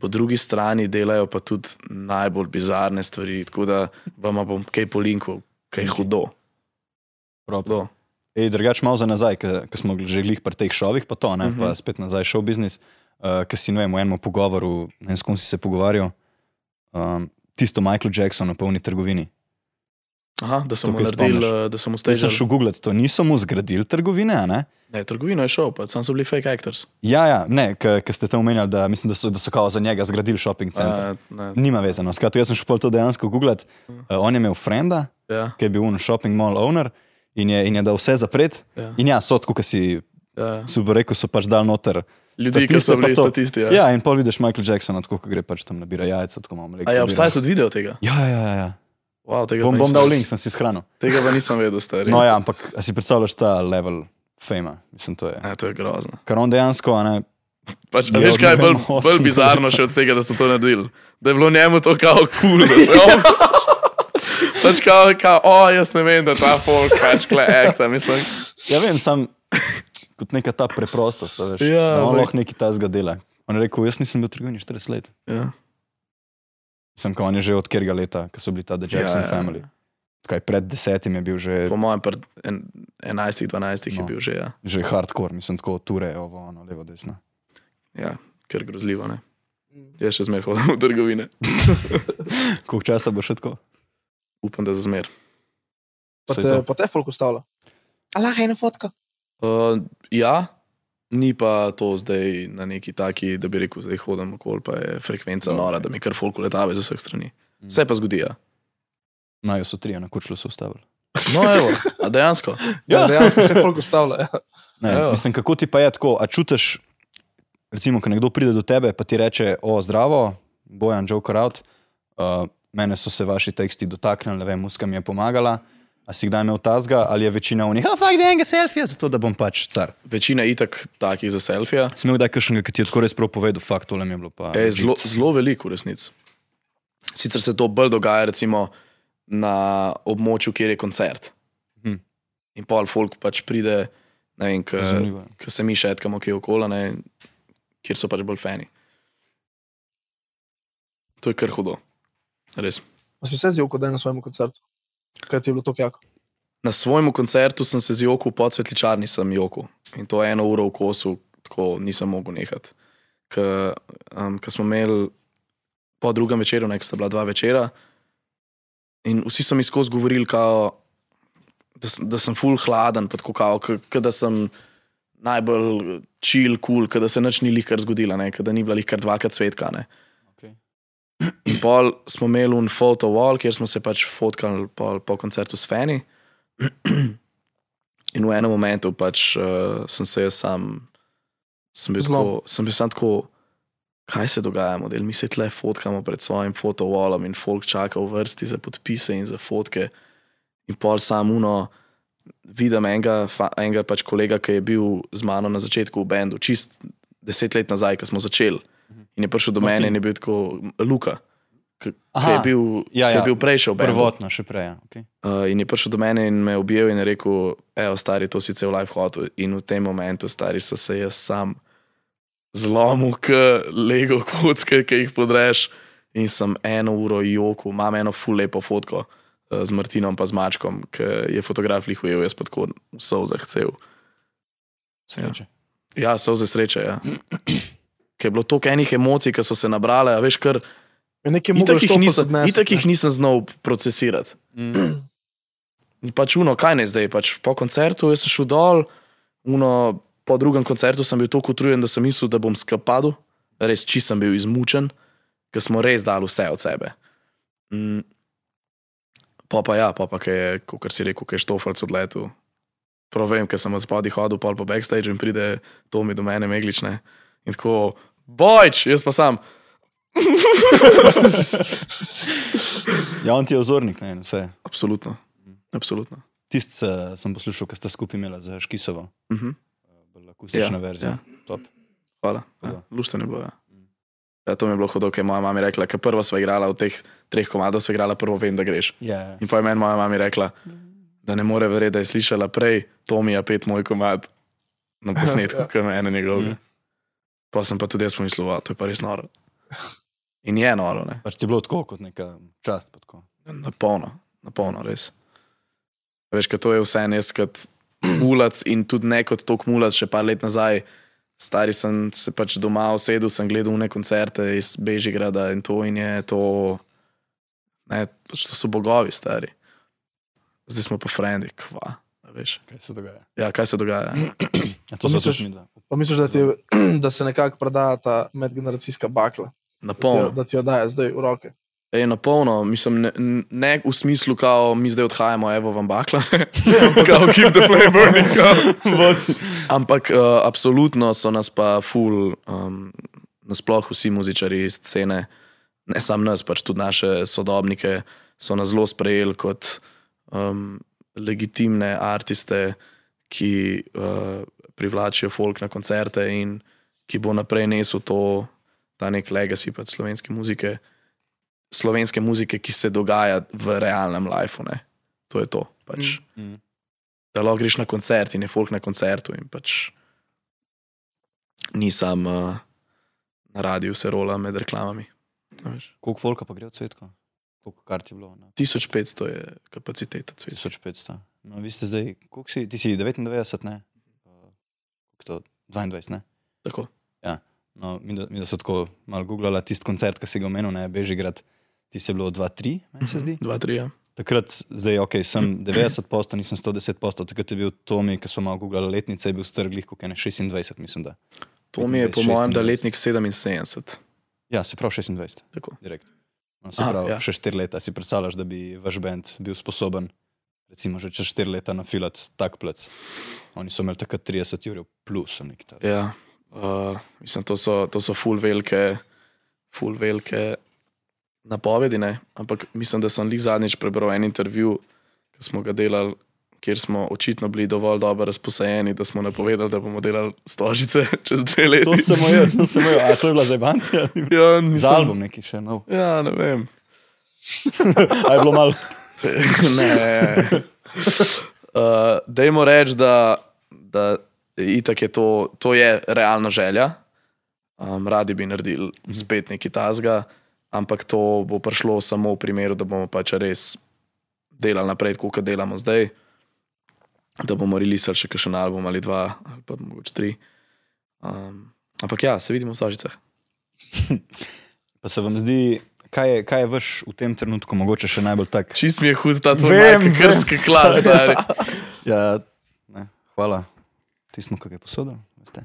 Po drugi strani delajo pa tudi najbolj bizarne stvari, tako da vam bom kaj po linku, kaj hudo. Prav. hudo. Ej, drugač malo za nazaj, ko smo že glih pri teh šovih, pa to, ne, uh -huh. pa Mhm. spet nazaj šov biznis, uh, ki si ne vem, v enem pogovoru, ne vem, s kom si se pogovarjal, um, tisto Michael Jackson v polni trgovini. Aha, da so To mu spomniš? eh, da so mu Zdaj sem stežili. šel googlet, to niso mu zgradili trgovine, ne? Ne, trgovino je šel, pa sam so bili fake actors. Ja, ja, ne, ker ste tam omenjali, da mislim, da so, da so kao za njega zgradili shopping center. Ne, Nima vezano. Skratka, jaz sem šel to dejansko googlet. Uh, on je imel frenda, ja, ki je bil un shopping mall owner in je, in je dal vse zapret. ja, In ja, so tako, kot si ja. super rekel, so pač dal noter. Ljudi, ki so pa bili statisti. Ja. Ja, in pol vidiš Michael Jacksona, tako kot gre pač tam nabira jajca, mleka. A ja, obstaja tudi video tega. Ja, ja, ja. ja. Wow, Bom, pa bom dal link, sem si shranil. Tega pa nisem vedel, stari. No ja, ampak si predstavljaš ta level fama? Mislim, to je. Ja, to je grozno. Ker on dejansko, ne, Pač, Je veš, kaj je bolj, bolj bizarno še od tega, da so to naredili? Da je bilo njemu to kao kul, cool, da se on. Pač kao, kao, o, jaz ne vem, da ta folk pač kle akta, mislim. ja vem, sam kot neka ta preprostost, veš. Ja, ampak- lahko nekaj tazga dela. On je rekel, jaz nisem bil v trgovini 40 let. Ja. Sem kao, on je že od kjerga leta, ko so bili ta The Jackson Ja, ja, ja. Family. Kaj pred desetim je bil že, Po mojem, pred en, 11, 12 je No. bil že, ja. že hardcore, mislim, tako ture, ovo, ono, levo, desno. ja, ker grozljivo, ne. Jaz še zmeraj hodim v trgovine. Koliko časa bo še tako? Upam, da za zmer. Pa Saj te, to. pa te folk ustavlja. Allah, ena fotka. Uh, ja, ni pa to zdaj na neki taki, da bi rekel, zdaj hodim okoli, pa je frekvenca nora, da mi kar folk letava iz vseh strani. Vse pa zgodi. Ja. Naj so tri, na kučlu so ustavili. No, evo, a dejansko. Ja, dejansko se folk ustavlja. Ja. Ne, Evo. mislim, kako ti pa je tako, a čutiš, recimo, ko nekdo pride do tebe, pa ti reče, o, zdravo, bojan, joker out, uh, mene so se vaši teksti dotaknili, ne vem, muska mi je pomagala, a si kdaj imel tazga, ali je večina v njih, a fakt, da enega selfija, zato da bom pač car. Večina je itak takih za selfije. Smel kdaj kakšnega, ki ti je tako res prav povedal, fakt, tole mi je bilo pa. E, legit. zelo, zelo veliko, v resnici. Sicer se to bolj dogaja recimo, na območju, kjer je koncert. Mhm. In pol folk pač pride, ne vem, ki se mi šetkamo, ki je okolo, ne, kjer so pač bolj fani. To je kar hudo. Res. Pa si vse zjel, kot da je na svojem koncertu. Kaj ti je bilo to jako? Na svojem koncertu sem se z Joku po cvetličarni sem Joku in to eno uro v kosu, tako nisem mogel nehati. Ker um, smo imeli po drugem večeru, nek sta bila dva večera, in vsi so mi skozi govorili, kao, da, sem- da sem full hladen, tako kao, ke- ke da sem najbolj chill, cool, ke da se nič ni lihkar zgodilo, ne, da ni bila lihkar dvakrat svetka. Ne. In pol smo imeli un photo wall, kjer smo se pač fotkali po, po koncertu s Feni. In v enem momentu pač uh, sem se jaz sam, sem bil, tako, sem bil sam tako, kaj se dogaja, model. Mi se tle fotkamo pred svojim fotowallom in folk čaka v vrsti za podpise in za fotke. In pol sam uno, vidim enega, fa- enega pač kolega, ki je bil z mano na začetku v bendu, čist deset let nazaj, ko smo začeli. In je prišel do mene in je bil tako Luka, ki je bil, ja, ki je ja, bil prej še v bendu. Prvotno, še prej. ja, Okay. Uh, in je prišel do mene in me objel in rekel, evo, stari, to si cel life hotel. In v tem momentu, stari, so se jaz sam zlomil, k lego kocke, ki jih podreš. In sem eno uro joku, imam eno full lepo fotko uh, z Martinom pa z Mačkom, ki je fotograf jih ujel, jaz pa tako vso zahtev. Sreče. Ja, so za sreče. Ja. Ker je bilo toliko enih emocij, ki so se nabrale, veš, kar Nekaj itak jih, nisem, nisem, itak jih nisem znal procesirati. Mm. In pač uno, kaj ne zdaj, pač po koncertu sem šel dol, uno, po drugem koncertu sem bil tako utrujen, da sem mislil, da bom skapadel, res čist sem bil izmučen, ker smo res dali vse od sebe. Mm. Pa pa ja, pa pa je, kot si rekel, je štofalc odletel. Prav vem, ker sem od spodaj hodil, pol po backstage in pride Tomi do mene, meglične. In tako, bojč, jaz pa sam. Ja, on ti je ozornik, ne, vse. Absolutno. Absolutno. Tisti uh, sem poslušal, ki ste skupaj imeli za Škisovo, Mhm. bolj akustična Ja, verzija. ja. Top. Hvala. Ja, Hudo. Luštno je bilo. Ja. Ja, to mi je bilo hudo, ker je moja mama rekla, ker prvo sva igrala v teh treh komadov, sva igrala prvo, vem, da greš. Ja, In pa je meni moja mama rekla, da ne more verjeti, da je slišala prej Tomija pet moj komad na posnetku, kot ene njegovega. Pa sem pa tudi jaz pomislil, "Wow, to je pa res noro. In je noro, ne? pač ti je bilo tako kot neka čast. tako. na polno, na polno, res. Veš, kaj to je vse jaz kot mulac in tudi ne kot tok mulac, še par let nazaj. Stari sem se pač doma usedel, sem gledal ne koncerte iz Bežigrada in to in je to. Ne, pač to so bogovi, stari. Zdaj smo pa frendi, kva. Veš. Kaj se dogaja? Ja, kaj se dogaja? Ja, to Pa so misliš- mi dva. Pa misliš, da, ti, da se nekako prodaja ta medgeneracijska bakla, Na da ti, jo, polno. da ti jo daje zdaj v roke? Ej, na polno, mislim, ne, ne v smislu, kao mi zdaj odhajamo, evo vam bakla, ne. kao keep the flame burning. Kao. Ampak uh, absolutno so nas pa ful, um, nasploh vsi muzičari iz scene, ne samo nas, pač tudi naše sodobnike, so nas zelo sprejeli kot um, legitimne artiste, ki uh, privlačijo folk na koncerte in ki bo naprej nesel to, ta nek legacy pač slovenske muzike, slovenske muzike, ki se dogaja v realnem lifeu. Ne. To je to. Pač. Mm Mm. da lahko greš na koncert in je folk na koncertu in pač ni sam uh, na radiju se rola med reklamami. Koliko folka pa gre v cvetko? Koliko kart je bilo? Na 1500 je kapaciteta cvet. 1500. No, vi ste zdaj, koliko si, ti si 99, ne? Uh, to? 22, ne? Tako. No, mi, da, mi da so tako malo googlali tisti koncert, ki si ga omenil, ne Bežigrad, ti se bilo 2-3, meni se zdi. Dva, tri, ja. Takrat, zdaj, ok, sem 90 posto, nisem 110 posto, takrat je bil Tomi, ki smo malo googlali letnice, je bil strglih, kako je ne 26, mislim da. To mi je po 26. mojem, da letnik 77. Ja, se pravi 26, Tako. direkt. No, se Aha, pravi, ja. ja. še 4 leta si predstavljaš, da bi vaš bend bil sposoben, recimo, že čez 4 leta nafilati tak plec. Oni so imeli takrat 30 ur plus. Ja, uh, mislim, to so, to so full velike, full velike napovedi, ne? ampak mislim, da sem jih zadnjič prebral en intervju, ki smo ga delali, kjer smo očitno bili dovolj dobro razposajeni, da smo napovedali, da bomo delali stožice čez dve leti. To sem jaz, to sem jaz. A to je bila zebancija? Ja, mislim, Za album neki še nov. Ja, ne vem. A je bilo malo. ne. Uh, dajmo reči, da, da itak je to, to je realna želja. Um, radi bi naredili spet nekaj tasga, ampak to bo prišlo samo v primeru, da bomo pač res delali naprej, kot delamo zdaj. Da bomo releasali še kakšen album ali dva, ali pa mogoče tri. Um, ampak ja, se vidimo v Sožicah. Pa se vam zdi, kaj je, kaj je vaš v tem trenutku mogoče še najbolj tak? Čist mi je hud ta tvoj krski klas. Ja, ne, hvala. Tismo, kaj je posodil. veste.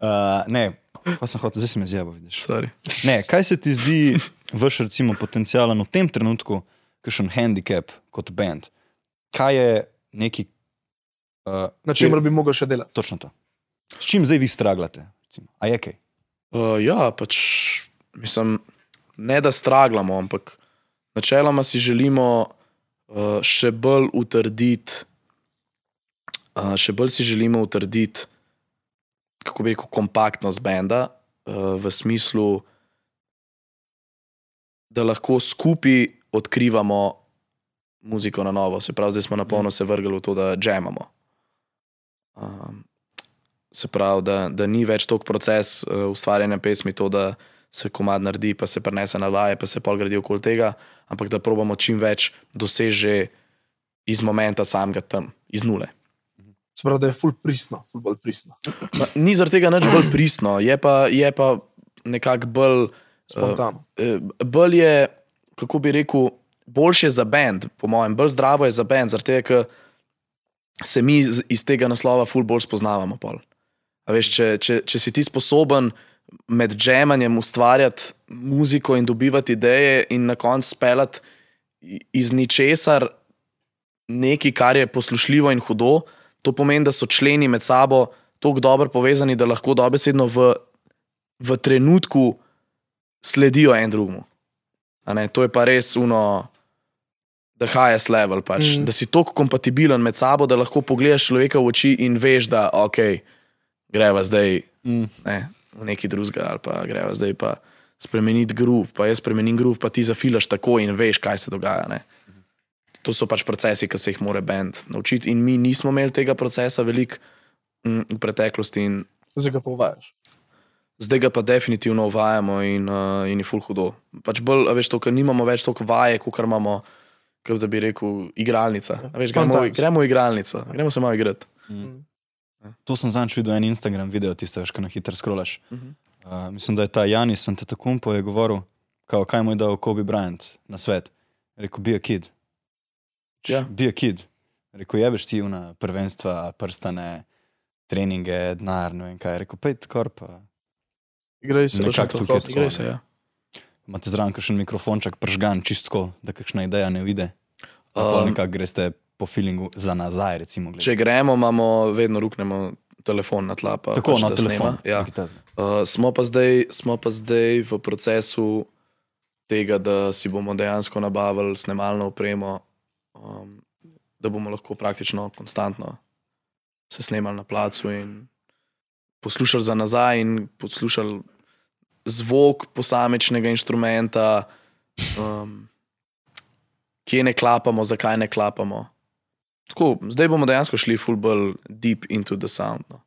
Uh, ne, pa sem hotel, zdaj si me zjabo, vidiš. Sorry. Ne, kaj se ti zdi vaš recimo potencijalen v tem trenutku, kakšen handicap kot band? Kaj je neki... Uh, Na čemer bi mogel še delati. Točno to. S čim zdaj vi straglate? A je kaj? Uh, ja, pač mislim, ne da straglamo, ampak načeloma si želimo uh, še bolj utrditi, uh, še bolj si želimo utrditi, kako bi rekel, kompaktnost benda uh, v smislu, da lahko skupaj odkrivamo muziko na novo. Se pravi, zdaj smo na polno se vrgli v to, da jamamo. Um, se pravi, da, da ni več toliko proces uh, ustvarjanja pesmi, to, da se komad naredi, pa se prenese na vaje, pa se pol gradi okoli tega, ampak da probamo čim več doseže iz momenta samega tam, iz nule. Se pravi, da je full pristno, full bolj pristno. Ma, ni zaradi tega nič bolj pristno, je pa, je pa nekako bolj. Spontano. eh, bolj je, kako bi rekel, boljše za bend, po mojem, bolj zdravo je za bend, zaradi tega, ker se mi iz tega naslova ful bolj spoznavamo. Pol. A Veš, če, če, če si ti sposoben med džemanjem ustvarjati muziko in dobivati ideje, in na koncu speljati iz ničesar nekaj, kar je poslušljivo in hudo, to pomeni, da so členi med sabo tako dobro povezani, da lahko dobesedno v, v trenutku sledijo en drugemu. To je pa res uno, the highest level. Pač, Mm. Da si tako kompatibilen med sabo, da lahko pogledaš človeka v oči in veš, da ok, greva zdaj Mm. ne, v neki drugega, ali pa greva zdaj pa spremeniti groove, pa jaz spremenim groove, pa ti zafilaš tako in veš, kaj se dogaja. Ne. To so pač procesi, ki se jih mora bend naučiti, in mi nismo imeli tega procesa veliko mm, v preteklosti, in Zdaj ga povajaš. zdaj ga pa definitivno uvajamo in, uh, in je full hudo. Pač bolj, veš, to, ker nimamo več toliko vaje, kot imamo, kot da bi rekel, igralnica. A Veš, gremo, gremo v igralnico, gremo se malo igrati. To sem zanj videl en Instagram video, tiste, veš, ko na hitro scrollaš. Mhm. Uh, mislim, da je ta Janis Antetokounmpo je govoril, kao, kaj mu je dal Kobe Bryant na svet. Je Rekel, be a kid. Ja. Be a kid. Je Rekel, jebeš ti na prvenstva, prstane, treninge, denar, ne vem kaj. Je Rekel, pet korp. Igraj se. Nekako tukaj prosto. so. Igre se, ja. Imate zraven kakšen mikrofonček pržgan, čistko, da kakšna ideja ne vide. Um, nekako greste po feelingu za nazaj, recimo. glede. Če gremo, imamo vedno ruknemo telefon na tla. Pa, Tako, pač, na da telefon. Snema. Ja. Uh, smo, pa zdaj, smo pa zdaj v procesu tega, da si bomo dejansko nabavili snemalno opremo, um, da bomo lahko praktično konstantno se snemali na placu in poslušali za nazaj in poslušali zvok posamečnega inštrumenta, um, kje ne klapamo, zakaj ne klapamo. Tako, zdaj bomo dejansko šli full bolj deep into the sound. No.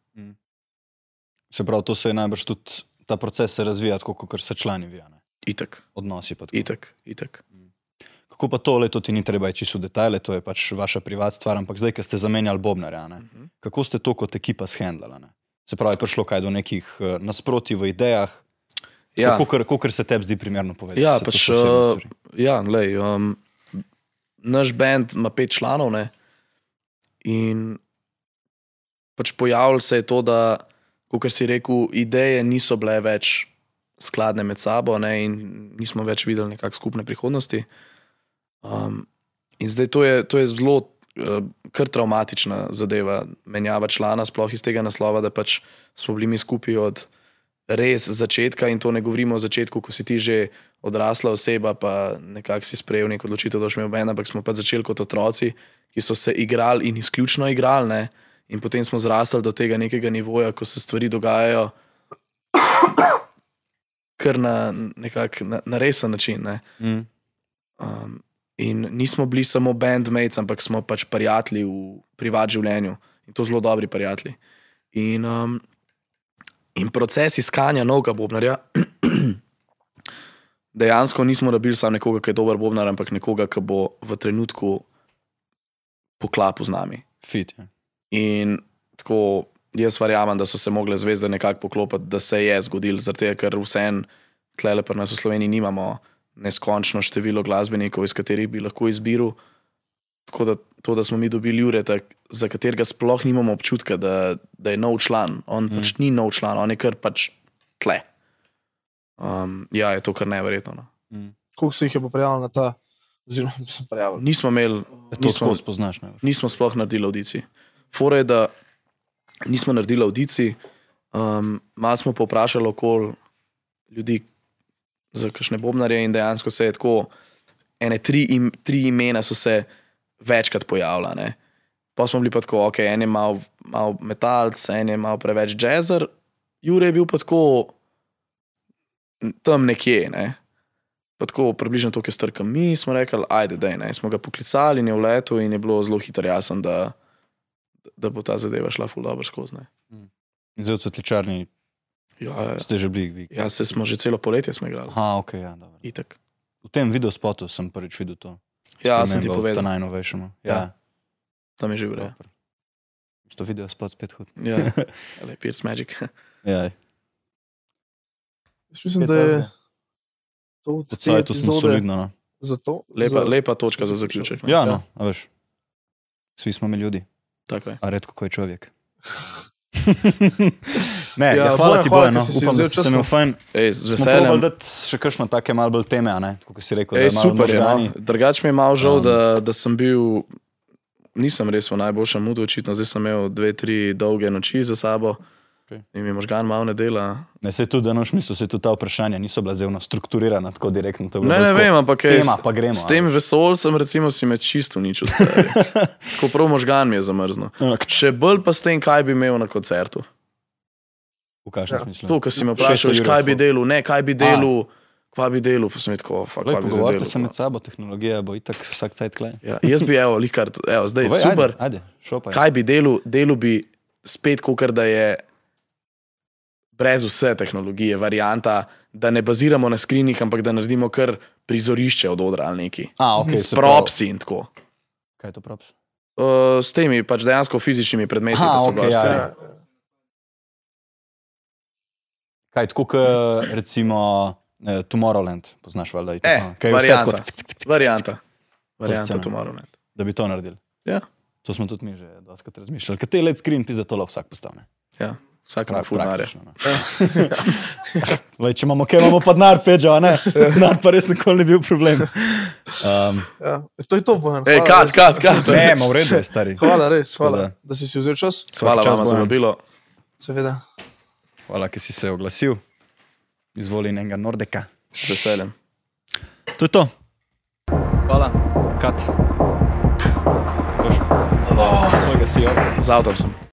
Se pravi, to se je najbrž tudi ta proces razvija, tako kot se člani vijane. Itak, Odnosi pa tako. itak, itak. Kako pa to, le to ti ni treba iti čisto v detajle, to je pač vaša privat stvar, ampak zdaj, ko ste zamenjali Bobnarja, ne, Mhm. kako ste to kot ekipa shendlali? ne? Se pravi, je prišlo kaj do nekih uh, nasproti v idejah, Ja, ja. se tebi zdi primerno povedati. Ja, pač, uh, ja lej, um, naš bend ima pet članov ne? in pač pojavilo se je to, da, kot si rekel, ideje niso bile več skladne med sabo ne? in nismo več videli nekakšne skupne prihodnosti. Um, in zdaj to je, to je zelo uh, kar traumatična zadeva, menjava člana, sploh iz tega naslova, da pač smo bili mi skupaj od res začetka in to ne govorimo o začetku, ko si ti že odrasla oseba, pa nekako si sprejel neko odločitev, da boš imel bend, ampak smo pa začeli kot otroci, ki so se igrali in izključno igrali, ne? in potem smo zrasli do tega nekega nivoja, ko se stvari dogajajo kar na, nekak, na, na resen način. Ne? Mm. Um, in nismo bili samo bandmates, ampak smo pač prijatelji v privat življenju in to zelo dobri prijatelji. In, um, in proces iskanja novega bobnarja, dejansko nismo rabili samo nekoga, ki je dober bobnar, ampak nekoga, ki bo v trenutku poklapil z nami. Fit. Ja. In tako jaz verjamem, da so se mogle zvezde nekako poklopiti, da se je zgodil, zato ker vsem tlele pri nas v Sloveniji nimamo neskončno število glasbenikov, iz katerih bi lahko izbiral. Tako da to, da smo mi dobili Jureta, za katerega sploh nimamo občutka, da, da je nov član. On mm. pač ni nov član, on je kar pač tle. Um, ja, je to kar neverjetno. No. Mm. Koliko se jih je prijavilo na ta, oziroma sem prijavil. Nismo imeli, Ja, To nismo, spoznaš. Ne? nismo sploh naredili audicij. Fora je, da nismo naredili audicij, um, malo smo povprašali okoli ljudi za kakšne bobnarje in dejansko se je tako, ene tri, im, tri imena so se večkrat pojavljala. ne. Pa smo bili pa tako, ok, en je mal, mal metalc, en je mal preveč jazzer, Jure je bil pa tako tam nekje. Ne. Pa tako približno to, ki je strkal. Mi smo rekli, ajde, da je. Smo ga poklicali in je v letu in je bilo zelo hitro jasno, da, da bo ta zadeva šla ful dobro skozi. ne. In zdaj v cvetličarni Ja, ja, ste že bili vi. ja, se smo že celo poletje smo igrali. Aha, ok, ja, dobro. Itak. V tem videospotu sem prvič videl to. Ja, sem ti povedal, najnovejšemu. Ja. Ja, tam je že ure. dobro. To video spot spet hud. Ja, ali Pierce Magic. Ja, Jaz mislim, da je to od te Odcaj, to smo epizode solidno. No. Zato, Lepa, za- lepa točka za zaključek. ne. Ja, no, a veš. Svi smo mi ljudi, Tako je. a redko ko je človek. ne, Ja, ja, ja, hvala Bojan, ti, hvala, Bojan. No. Upam, da si imel no. fajn. Ej, z veseljem. probali dati še kakšno take malo bolj teme, ne? Tako si rekel, Ej, da je super je. možgani. No. Drugač mi je malo žal, Um. da, da sem bil, nisem res v najboljšem mudu, očitno zdaj sem imel dve, tri dolge noči za sabo. Okej. In mi možgan malo ne dela. Ne, se tudi, da noš misel, se tudi ta vprašanja niso bila zelo strukturirana, tako direktno. je Ne, ne tako, vem, ampak ej, Tema, pa gremo. S tem vesolcem, recimo, si me čisto uničil. stari. Tako prav možgan mi je zamrznil. a? Še bolj pa s tem, kaj bi imel na koncertu. V kakšnem Ja. smislu? To, kar si me vprašal, kaj bi delal, ne, kaj bi delal, kva bi delal, pa sem tako, fuck, Lej, kaj bi zdaj delal. se med sabo, tehnologija bo itak vsak cajt klej. Ja, jaz bi, evo, likar, evo, zdaj Povej, super. Ajde, ajde. Kaj bi delal, delal bi spet, kot da je brez vse tehnologije, varianta, da ne baziramo na skrinih, ampak da naredimo kar prizorišče od odra ali neki. A, okay, S propsi in tako. Kaj je to props? Uh, s temi pač dejansko fizičnimi predmeti, Aha, da so okej, gor, ja, stari. ja. Kaj, tako kot recimo eh, Tomorrowland, poznaš valjda? no? Kaj je vse cik, Varianta. Varianta. Tomorrowland. Da bi to naredili. Ja. To smo tudi mi že doskrat razmišljali. Kaj te let screen, pizda to vsak postane. Ja, vsak ima fulnare. no. Lej, če imamo kaj, imamo pa denar, pečo, a ne? Denar pa res nikoli ni bil problem. Um, Ja, to je to, Bojan. Ej, Hvala res. kat, kat. ne, ma v redu stari. Hvala, res, hvala, da. da si si vzel čas. Hvala čas, vam za vabilo. Seveda. Hvala, ker si se oglasil. Izvoli enega Nordeka. Z veseljem. To je to. Hvala. Kat. Boš. Svojega si jo. Z avtom sem.